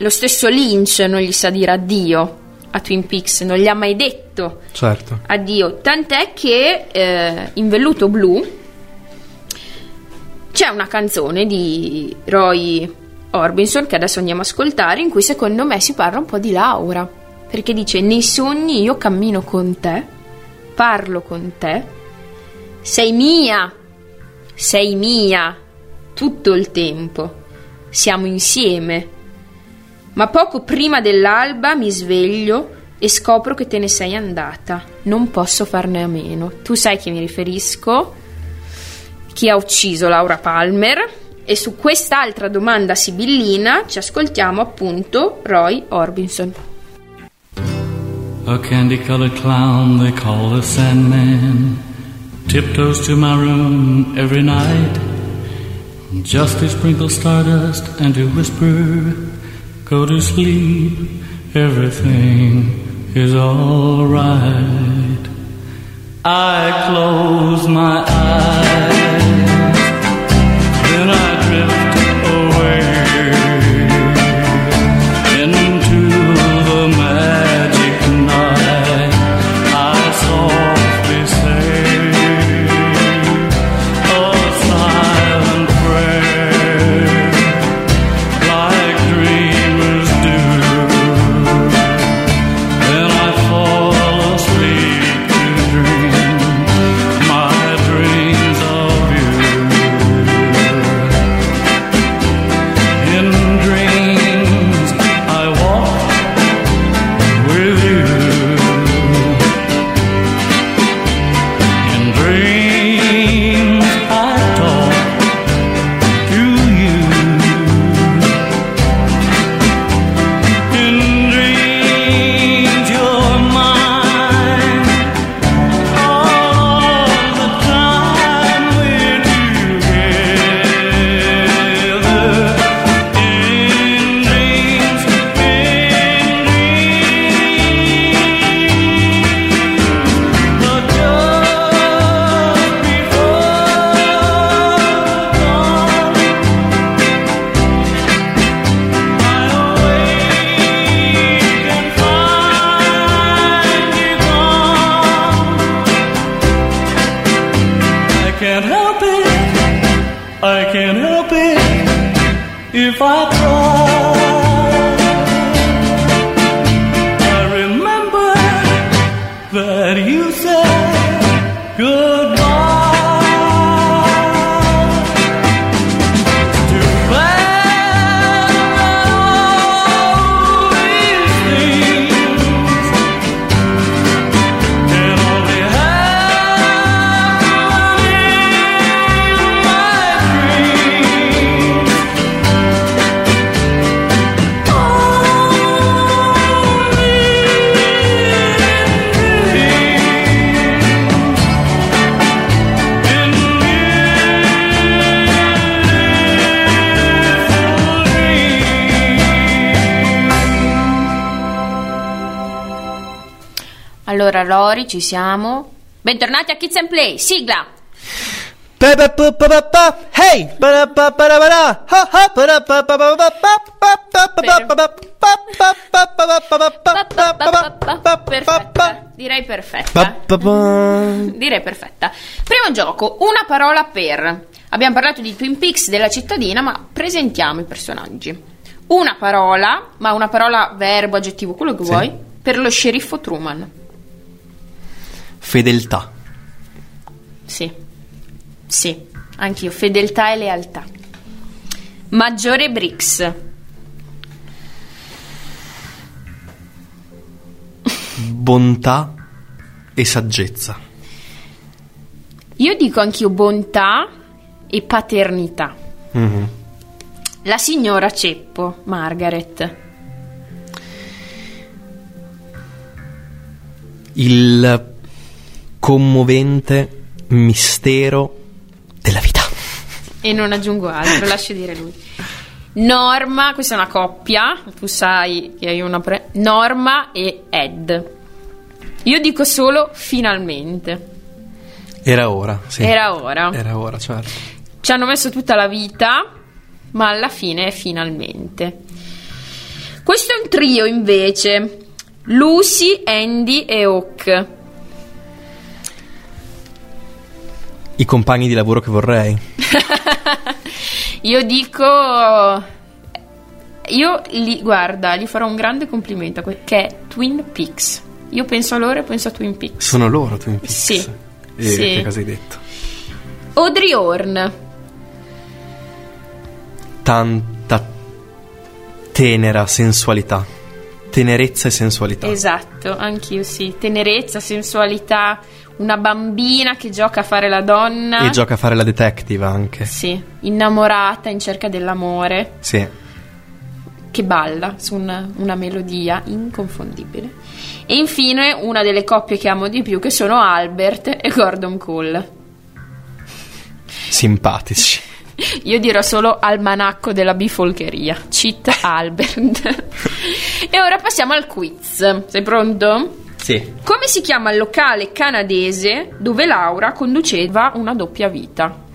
[SPEAKER 1] lo stesso Lynch non gli sa dire addio a Twin Peaks, non gli ha mai detto
[SPEAKER 2] Certo.
[SPEAKER 1] addio, tant'è che eh, in velluto blu c'è una canzone di Roy Orbison che adesso andiamo a ascoltare in cui secondo me si parla un po' di Laura perché dice nei sogni io cammino con te parlo con te sei mia sei mia tutto il tempo. Siamo insieme. Ma poco prima dell'alba mi sveglio e scopro che te ne sei andata. Non posso farne a meno. Tu sai che mi riferisco? Chi ha ucciso Laura Palmer? E su quest'altra domanda sibillina ci ascoltiamo appunto Roy Orbison.
[SPEAKER 5] A candy colored clown they call the Sandman tiptoes to my room every night just to sprinkle stardust and to whisper, Go to sleep, everything is alright. I close my eyes,
[SPEAKER 1] Tesori, ci siamo. Bentornati a Kids and Play, sigla!
[SPEAKER 2] Hey!
[SPEAKER 1] Direi perfetta. Direi perfetta. Primo gioco, una parola per. Abbiamo parlato di Twin Peaks, della cittadina, ma presentiamo i personaggi. Una parola, ma una parola, verbo, aggettivo, quello che
[SPEAKER 2] Sì.
[SPEAKER 1] vuoi, per lo sceriffo Truman.
[SPEAKER 2] Fedeltà.
[SPEAKER 1] Sì. Sì, anch'io, fedeltà e lealtà. Maggiore Brix.
[SPEAKER 2] Bontà e saggezza.
[SPEAKER 1] Io dico anch'io bontà e paternità.
[SPEAKER 2] Mhm.
[SPEAKER 1] La signora Ceppo, Margaret.
[SPEAKER 2] Il commovente mistero della vita.
[SPEAKER 1] E non aggiungo altro, lascio dire lui. Norma, questa è una coppia, tu sai che hai una pre... Norma e Ed. Io dico solo finalmente.
[SPEAKER 2] Era ora, sì.
[SPEAKER 1] Era ora.
[SPEAKER 2] Era ora, certo.
[SPEAKER 1] Ci hanno messo tutta la vita, ma alla fine è finalmente. Questo è un trio invece. Lucy, Andy e Hawk.
[SPEAKER 2] I compagni di lavoro che vorrei. (laughs)
[SPEAKER 1] Io dico. Io li, guarda, gli farò un grande complimento che è Twin Peaks. Io penso a loro e penso a Twin Peaks.
[SPEAKER 2] Sono loro Twin Peaks.
[SPEAKER 1] Sì,
[SPEAKER 2] E
[SPEAKER 1] sì.
[SPEAKER 2] che cosa hai detto?
[SPEAKER 1] Audrey Horn.
[SPEAKER 2] tanta tenera sensualità. Tenerezza e sensualità.
[SPEAKER 1] Esatto, anch'io sì. Tenerezza, sensualità, una bambina che gioca a fare la donna.
[SPEAKER 2] E gioca a fare la detective anche.
[SPEAKER 1] Sì, innamorata in cerca dell'amore,
[SPEAKER 2] Sì.
[SPEAKER 1] che balla su una, una melodia inconfondibile. E infine una delle coppie che amo di più, che sono Albert e Gordon Cole.
[SPEAKER 2] Simpatici. (laughs)
[SPEAKER 1] Io dirò solo almanacco della bifolcheria. Cheat Albert. (laughs) e ora passiamo al quiz. Sei pronto?
[SPEAKER 2] Sì.
[SPEAKER 1] Come si chiama il locale canadese dove Laura conduceva una doppia vita?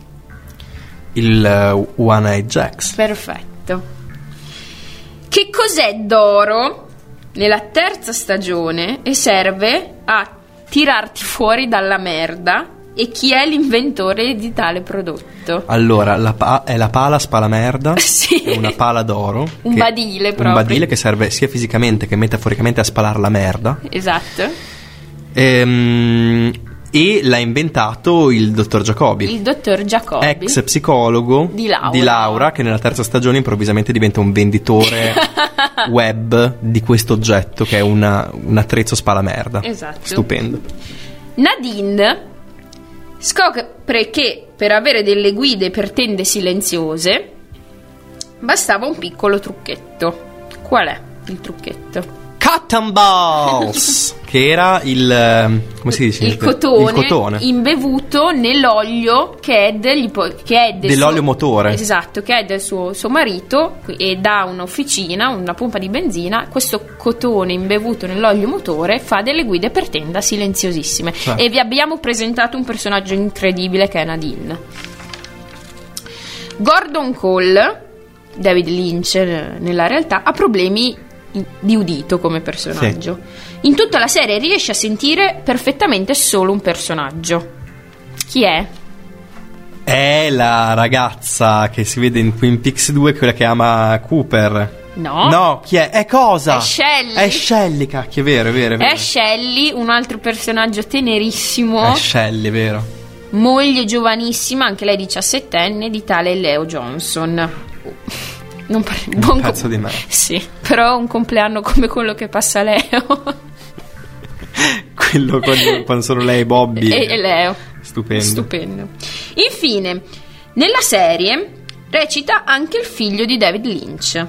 [SPEAKER 2] Il uh, One Eye Jacks.
[SPEAKER 1] Perfetto. Che cos'è d'oro nella terza stagione e serve a tirarti fuori dalla merda? E chi è l'inventore di tale prodotto?
[SPEAKER 2] Allora, la pa- è la pala spala merda. (laughs)
[SPEAKER 1] Sì.
[SPEAKER 2] È una pala d'oro.
[SPEAKER 1] Un
[SPEAKER 2] che-
[SPEAKER 1] badile proprio.
[SPEAKER 2] Un badile che serve sia fisicamente che metaforicamente a spalare la merda.
[SPEAKER 1] Esatto.
[SPEAKER 2] Ehm, e l'ha inventato il dottor Jacobi.
[SPEAKER 1] Il dottor Giacobbi.
[SPEAKER 2] Ex psicologo
[SPEAKER 1] Di Laura.
[SPEAKER 2] che nella terza stagione improvvisamente diventa un venditore (laughs) web di questo oggetto che è una- un attrezzo spala merda.
[SPEAKER 1] Esatto.
[SPEAKER 2] Stupendo.
[SPEAKER 1] Nadine scopre che per avere delle guide per tende silenziose bastava un piccolo trucchetto. Qual è il trucchetto?
[SPEAKER 2] Cotton balls! (laughs) che era il. ehm, come si dice?
[SPEAKER 1] Il cotone,
[SPEAKER 2] Il cotone.
[SPEAKER 1] imbevuto nell'olio che è, degli po- che è del
[SPEAKER 2] Dell'olio
[SPEAKER 1] suo-
[SPEAKER 2] motore.
[SPEAKER 1] Esatto, che è del suo, suo marito e da un'officina, una pompa di benzina, questo cotone imbevuto nell'olio motore fa delle guide per tenda silenziosissime.
[SPEAKER 2] Certo.
[SPEAKER 1] E vi abbiamo presentato un personaggio incredibile che è Nadine. Gordon Cole, David Lynch eh, nella realtà, ha problemi di udito come personaggio. In tutta la serie riesce a sentire perfettamente solo un personaggio. Chi è?
[SPEAKER 2] È la ragazza che si vede in Twin Peaks 2, quella che ama Cooper.
[SPEAKER 1] No.
[SPEAKER 2] No, chi è? È cosa?
[SPEAKER 1] È Shelley.
[SPEAKER 2] È Shelley, cacchio, è vero, è vero. È, vero.
[SPEAKER 1] È Shelley, un altro personaggio tenerissimo,
[SPEAKER 2] È Shelley, è vero.
[SPEAKER 1] moglie giovanissima, anche lei diciassettenne, di tale Leo Johnson. Non par-
[SPEAKER 2] Un
[SPEAKER 1] buon co-
[SPEAKER 2] pezzo di me.
[SPEAKER 1] Sì, però un compleanno come quello che passa Leo. (laughs)
[SPEAKER 2] Quello quando, quando sono lei Bobby.
[SPEAKER 1] e, e Leo.
[SPEAKER 2] Stupendo.
[SPEAKER 1] Stupendo. Infine, nella serie recita anche il figlio di David Lynch.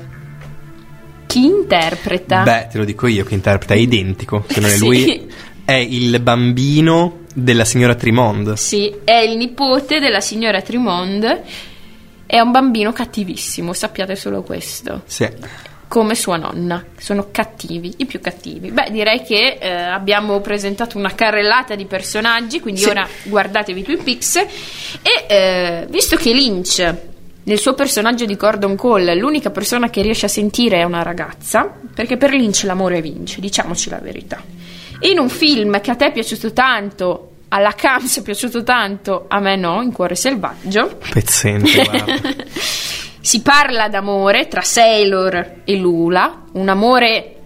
[SPEAKER 1] Chi interpreta?
[SPEAKER 2] Beh, te lo dico io che interpreta, è identico. Se non è (laughs)
[SPEAKER 1] Sì.
[SPEAKER 2] lui, è il bambino della signora Trimond.
[SPEAKER 1] Sì, è il nipote della signora Trimond. È un bambino cattivissimo, sappiate solo questo.
[SPEAKER 2] Sì.
[SPEAKER 1] Come sua nonna, sono cattivi, i più cattivi. Beh, direi che eh, abbiamo presentato una carrellata di personaggi, quindi
[SPEAKER 2] Sì.
[SPEAKER 1] ora guardatevi Twin Peaks. E eh, visto che Lynch, nel suo personaggio di Gordon Cole, l'unica persona che riesce a sentire è una ragazza, perché per Lynch l'amore vince, diciamoci la verità. In un film che a te è piaciuto tanto, alla Cams è piaciuto tanto, a me no, in Cuore Selvaggio.
[SPEAKER 2] Pezzente, (laughs) guarda.
[SPEAKER 1] Si parla d'amore tra Sailor e Lula, un amore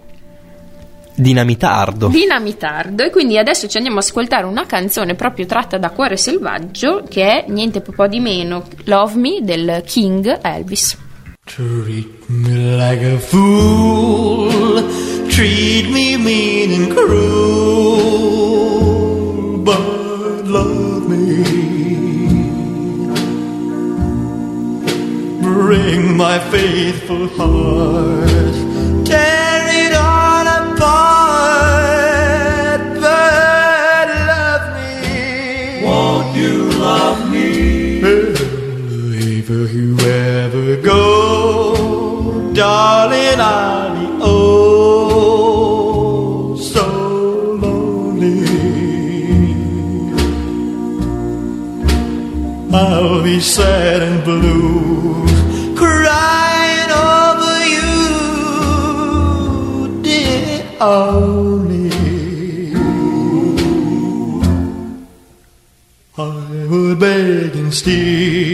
[SPEAKER 2] Dinamitardo.
[SPEAKER 1] dinamitardo e quindi adesso ci andiamo ad ascoltare una canzone proprio tratta da Cuore Selvaggio che è niente po' di meno Love Me del King Elvis.
[SPEAKER 6] Treat me like a fool, treat me mean and cruel, my faithful heart, tear it all apart, but love me. Won't you love me? If you ever go, darling, I'll be oh so lonely. I'll be sad and blue, only. I would beg and steal,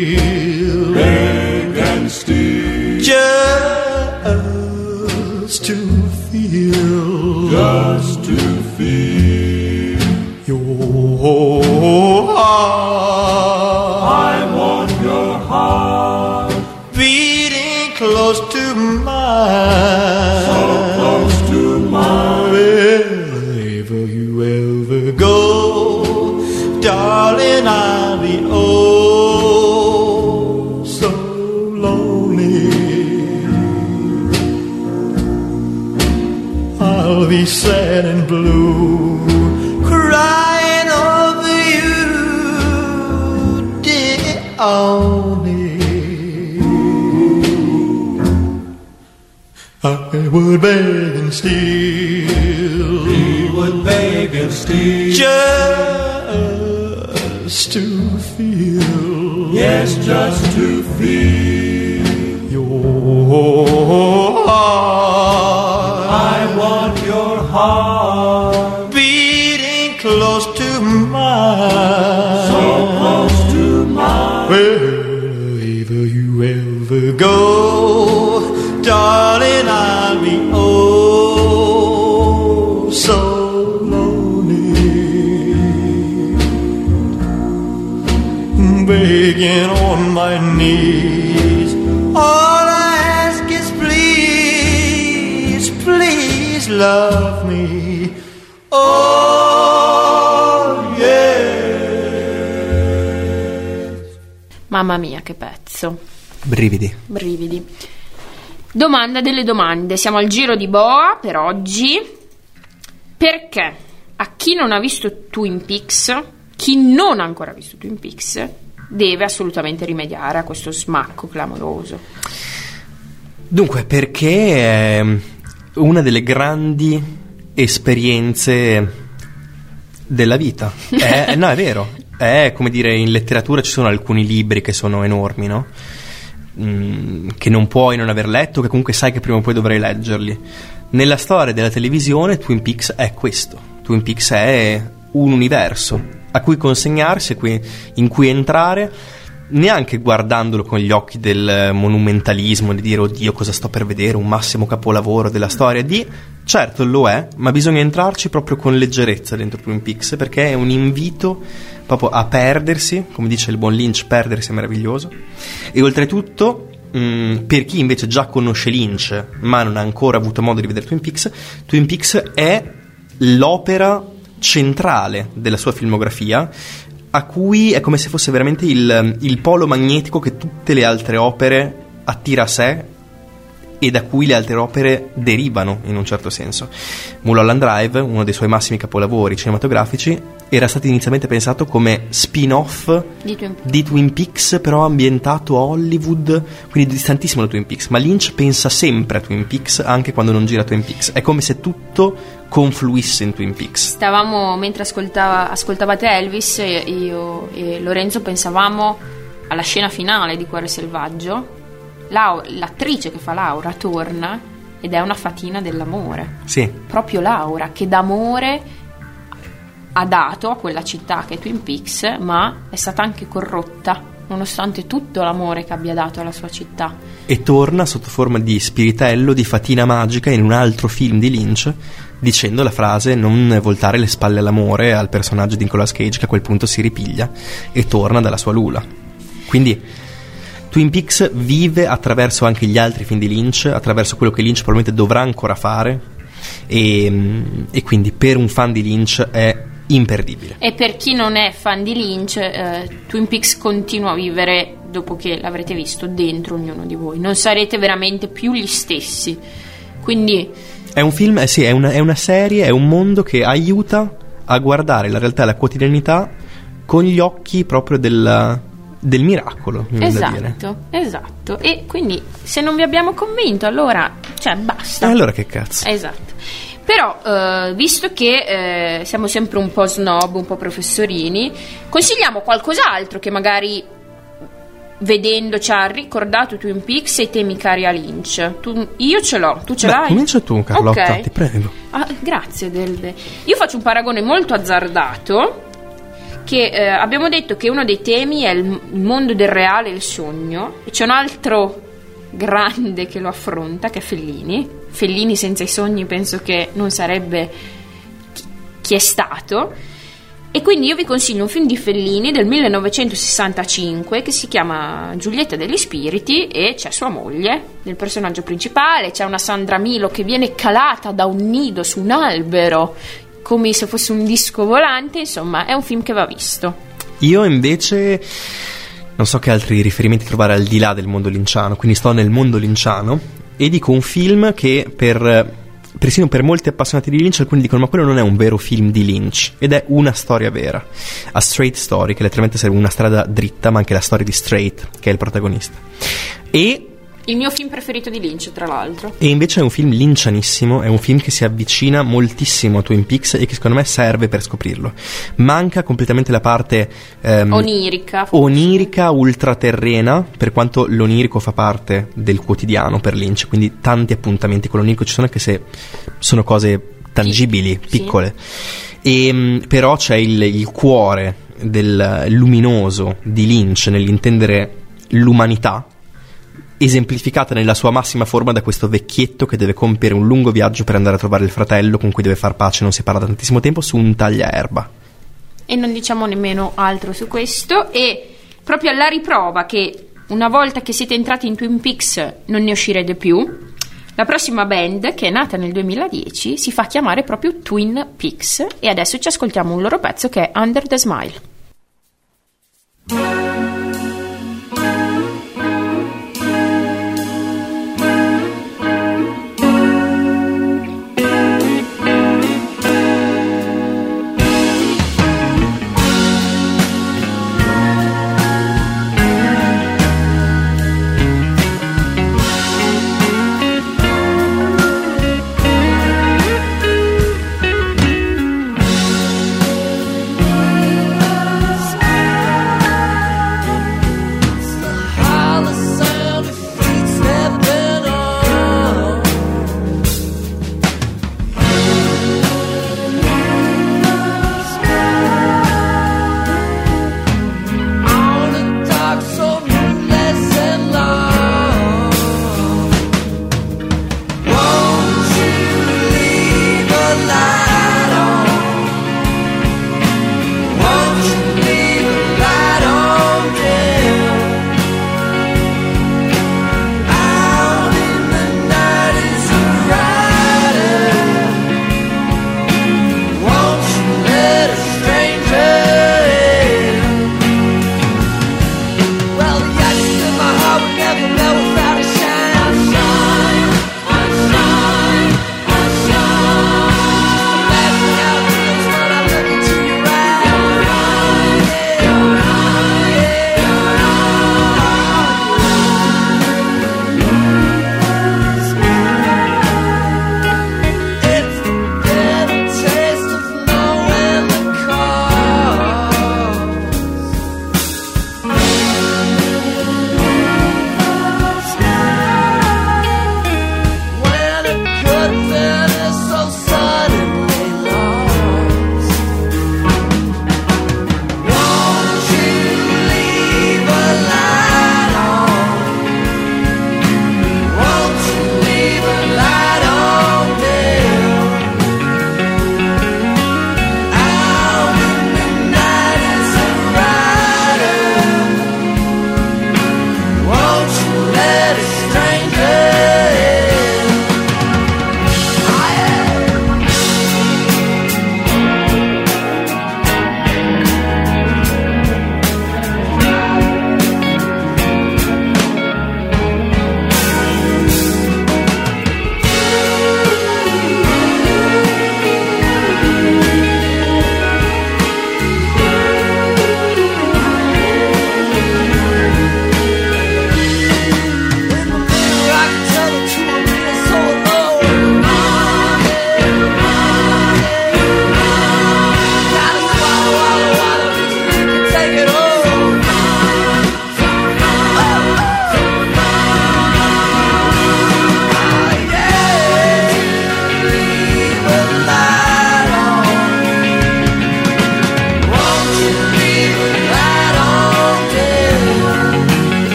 [SPEAKER 1] Domanda delle domande. Siamo al giro di boa per oggi. Perché a chi non ha visto Twin Peaks, chi non ha ancora visto Twin Peaks, deve assolutamente rimediare a questo smacco clamoroso.
[SPEAKER 2] Dunque, perché è una delle grandi esperienze della vita. (laughs) È- no, è vero. È come dire, in letteratura ci sono alcuni libri che sono enormi, no? Mm, che non puoi non aver letto, che comunque sai che prima o poi dovrai leggerli. Nella storia della televisione, Twin Peaks è questo. Twin Peaks è un universo a cui consegnarsi, in cui entrare, neanche guardandolo con gli occhi del monumentalismo, di dire oddio cosa sto per vedere, un massimo capolavoro della storia, di certo lo è, ma bisogna entrarci proprio con leggerezza dentro Twin Peaks perché è un invito proprio a perdersi, come dice il buon Lynch, perdersi è meraviglioso. E oltretutto, mh, per chi invece già conosce Lynch, ma non ha ancora avuto modo di vedere Twin Peaks, Twin Peaks è l'opera centrale della sua filmografia, a cui è come se fosse veramente il, il polo magnetico che tutte le altre opere attira a sé e da cui le altre opere derivano in un certo senso. Mulholland Drive, uno dei suoi massimi capolavori cinematografici, era stato inizialmente pensato come spin-off
[SPEAKER 1] Di Twin Peaks.
[SPEAKER 2] di Twin Peaks, però ambientato a Hollywood, quindi distantissimo da Twin Peaks. Ma Lynch pensa sempre a Twin Peaks, anche quando non gira Twin Peaks. È come se tutto confluisse in Twin Peaks.
[SPEAKER 1] Stavamo, mentre ascoltava- ascoltavate Elvis, io e Lorenzo pensavamo alla scena finale di Cuore Selvaggio. Lau- l'attrice che fa Laura torna ed è una fatina dell'amore.
[SPEAKER 2] Sì,
[SPEAKER 1] Proprio Laura, che d'amore ha dato a quella città che è Twin Peaks, ma è stata anche corrotta, nonostante tutto l'amore che abbia dato alla sua città.
[SPEAKER 2] e torna sotto forma di spiritello di fatina magica in un altro film di Lynch dicendo la frase non voltare le spalle all'amore al personaggio di Nicolas Cage che a quel punto si ripiglia e torna dalla sua lula quindi Twin Peaks vive attraverso anche gli altri film di Lynch attraverso quello che Lynch probabilmente dovrà ancora fare e, e quindi per un fan di Lynch è imperdibile
[SPEAKER 1] E per chi non è fan di Lynch, eh, Twin Peaks continua a vivere, dopo che l'avrete visto, dentro ognuno di voi. Non sarete veramente più gli stessi. Quindi
[SPEAKER 2] È un film, eh sì, è una, è una serie, è un mondo che aiuta a guardare la realtà e la quotidianità con gli occhi proprio del, del miracolo.
[SPEAKER 1] Esatto, esatto. E quindi se non vi abbiamo convinto, allora, cioè,
[SPEAKER 2] E
[SPEAKER 1] basta.
[SPEAKER 2] allora che cazzo?
[SPEAKER 1] Esatto. Però, eh, visto che eh, siamo sempre un po' snob, un po' professorini, consigliamo qualcos'altro che magari vedendo ci ha ricordato Twin Peaks e i temi cari a Lynch. Tu- io ce l'ho, tu ce
[SPEAKER 2] Beh,
[SPEAKER 1] l'hai?
[SPEAKER 2] comincia tu, Carlotta,
[SPEAKER 1] Ok.
[SPEAKER 2] ti prego.
[SPEAKER 1] Ah, grazie Delve. Io faccio un paragone molto azzardato che eh, abbiamo detto che uno dei temi è il, il mondo del reale e il sogno e c'è un altro grande che lo affronta che è Fellini. Fellini senza i sogni penso che non sarebbe chi- è stato. E quindi io vi consiglio un film di Fellini del 1965 che si chiama Giulietta degli Spiriti e c'è sua moglie nel personaggio principale, c'è una Sandra Milo che viene calata da un nido su un albero come se fosse un disco volante, insomma è un film che va visto.
[SPEAKER 2] Io invece non so che altri riferimenti trovare al di là del mondo linciano, quindi sto nel mondo linciano e dico un film che per persino per molti appassionati di Lynch alcuni dicono ma quello non è un vero film di Lynch ed è una storia vera. A Straight Story, che letteralmente serve una strada dritta, ma anche la storia di Straight, che è il protagonista. E
[SPEAKER 1] Il mio film preferito di Lynch, tra l'altro.
[SPEAKER 2] e invece è un film lincianissimo, è un film che si avvicina moltissimo a Twin Peaks e che secondo me serve per scoprirlo. Manca completamente la parte ehm,
[SPEAKER 1] Onirica.
[SPEAKER 2] onirica ultraterrena, per quanto l'onirico fa parte del quotidiano per Lynch, quindi tanti appuntamenti con l'onirico ci sono anche se sono cose tangibili,
[SPEAKER 1] Sì.
[SPEAKER 2] piccole. E, mh, però c'è il, il cuore del luminoso di Lynch nell'intendere l'umanità esemplificata nella sua massima forma da questo vecchietto che deve compiere un lungo viaggio per andare a trovare il fratello con cui deve far pace, non si parla da tantissimo tempo, su un tagliaerba.
[SPEAKER 1] E non diciamo nemmeno altro su questo. E proprio alla riprova che una volta che siete entrati in Twin Peaks non ne uscirete più, la prossima band, che è nata nel 2010, si fa chiamare proprio Twin Peaks. E adesso ci ascoltiamo un loro pezzo che è Under the Smile.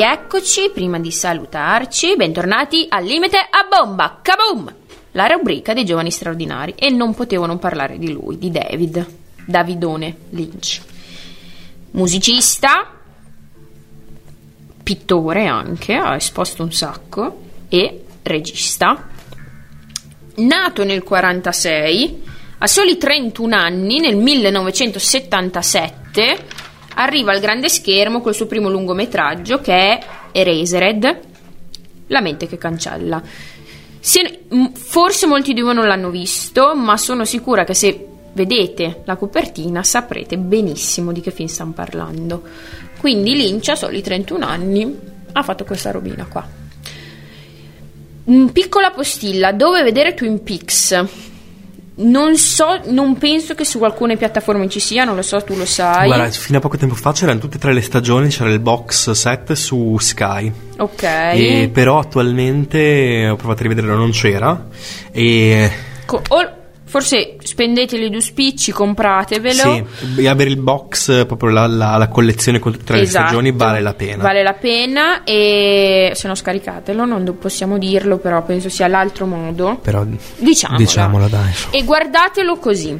[SPEAKER 1] Rieccoci, prima di salutarci, bentornati al limite a bomba, kaboom! La rubrica dei giovani straordinari e non potevo non parlare di lui, di David, Davidone Lynch. Musicista, pittore anche, ha esposto un sacco, e regista. Nato nel 46, a soli 31 anni, nel 1977, arriva al grande schermo col suo primo lungometraggio che è Erasered, La mente che cancella. Se- forse molti di voi non l'hanno visto, ma sono sicura che se vedete la copertina saprete benissimo di che film stiamo parlando. Quindi Lynch a soli 31 anni ha fatto questa robina qua. Piccola postilla, dove vedere Twin Peaks? Non so, non penso che su alcune piattaforme ci sia, non lo so, tu lo sai.
[SPEAKER 2] Guarda, fino a poco tempo fa c'erano tutte e tre le stagioni, c'era il box set su Sky.
[SPEAKER 1] ok.
[SPEAKER 2] E però attualmente ho provato a rivederlo, non c'era. E
[SPEAKER 1] Co- o forse spendete le due spicci, compratevelo.
[SPEAKER 2] sì, avere il box, proprio la, la- la collezione con tutte e tre
[SPEAKER 1] Esatto.
[SPEAKER 2] le stagioni, vale la pena.
[SPEAKER 1] Vale la pena e se no scaricatelo, non possiamo dirlo, però penso sia l'altro modo.
[SPEAKER 2] Però
[SPEAKER 1] Diciamola.
[SPEAKER 2] diciamola, dai.
[SPEAKER 1] E guardatelo così.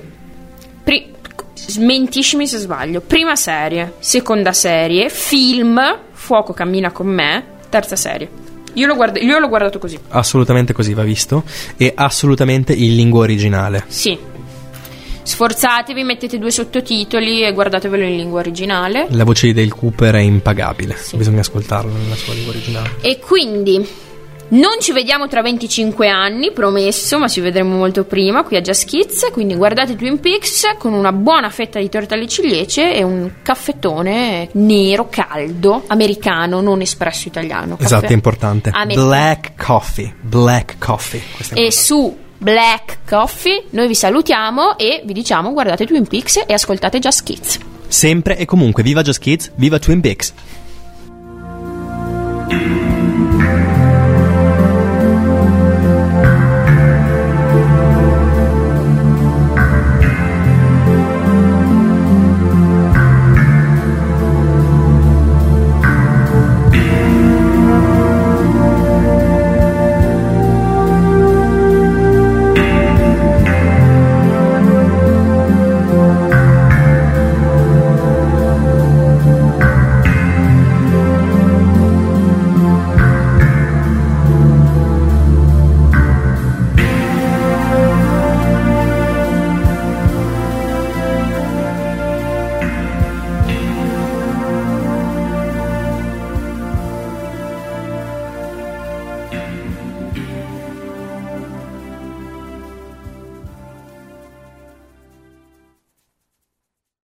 [SPEAKER 1] Pri- smentiscimi se sbaglio. Prima serie, seconda serie, film, Fuoco cammina con me, terza serie. Io l'ho, guarda- io l'ho guardato così.
[SPEAKER 2] Assolutamente così va visto. E assolutamente in lingua originale.
[SPEAKER 1] Sì. Sforzatevi, mettete due sottotitoli e guardatevelo in lingua originale.
[SPEAKER 2] La voce di Dale Cooper è impagabile.
[SPEAKER 1] Sì.
[SPEAKER 2] Bisogna ascoltarla nella sua lingua originale.
[SPEAKER 1] E quindi non ci vediamo tra 25 anni, promesso, ma ci vedremo molto prima qui a Just Kids. Quindi guardate Twin Peaks con una buona fetta di torta alle ciliegie e un caffettone nero, caldo, americano, non espresso italiano. Caffè
[SPEAKER 2] Esatto, è importante.
[SPEAKER 1] americano.
[SPEAKER 2] Black coffee. Black coffee.
[SPEAKER 1] E su Black Coffee noi vi salutiamo e vi diciamo guardate Twin Peaks e ascoltate Just Kids.
[SPEAKER 2] Sempre e comunque, viva Just Kids, viva Twin Peaks.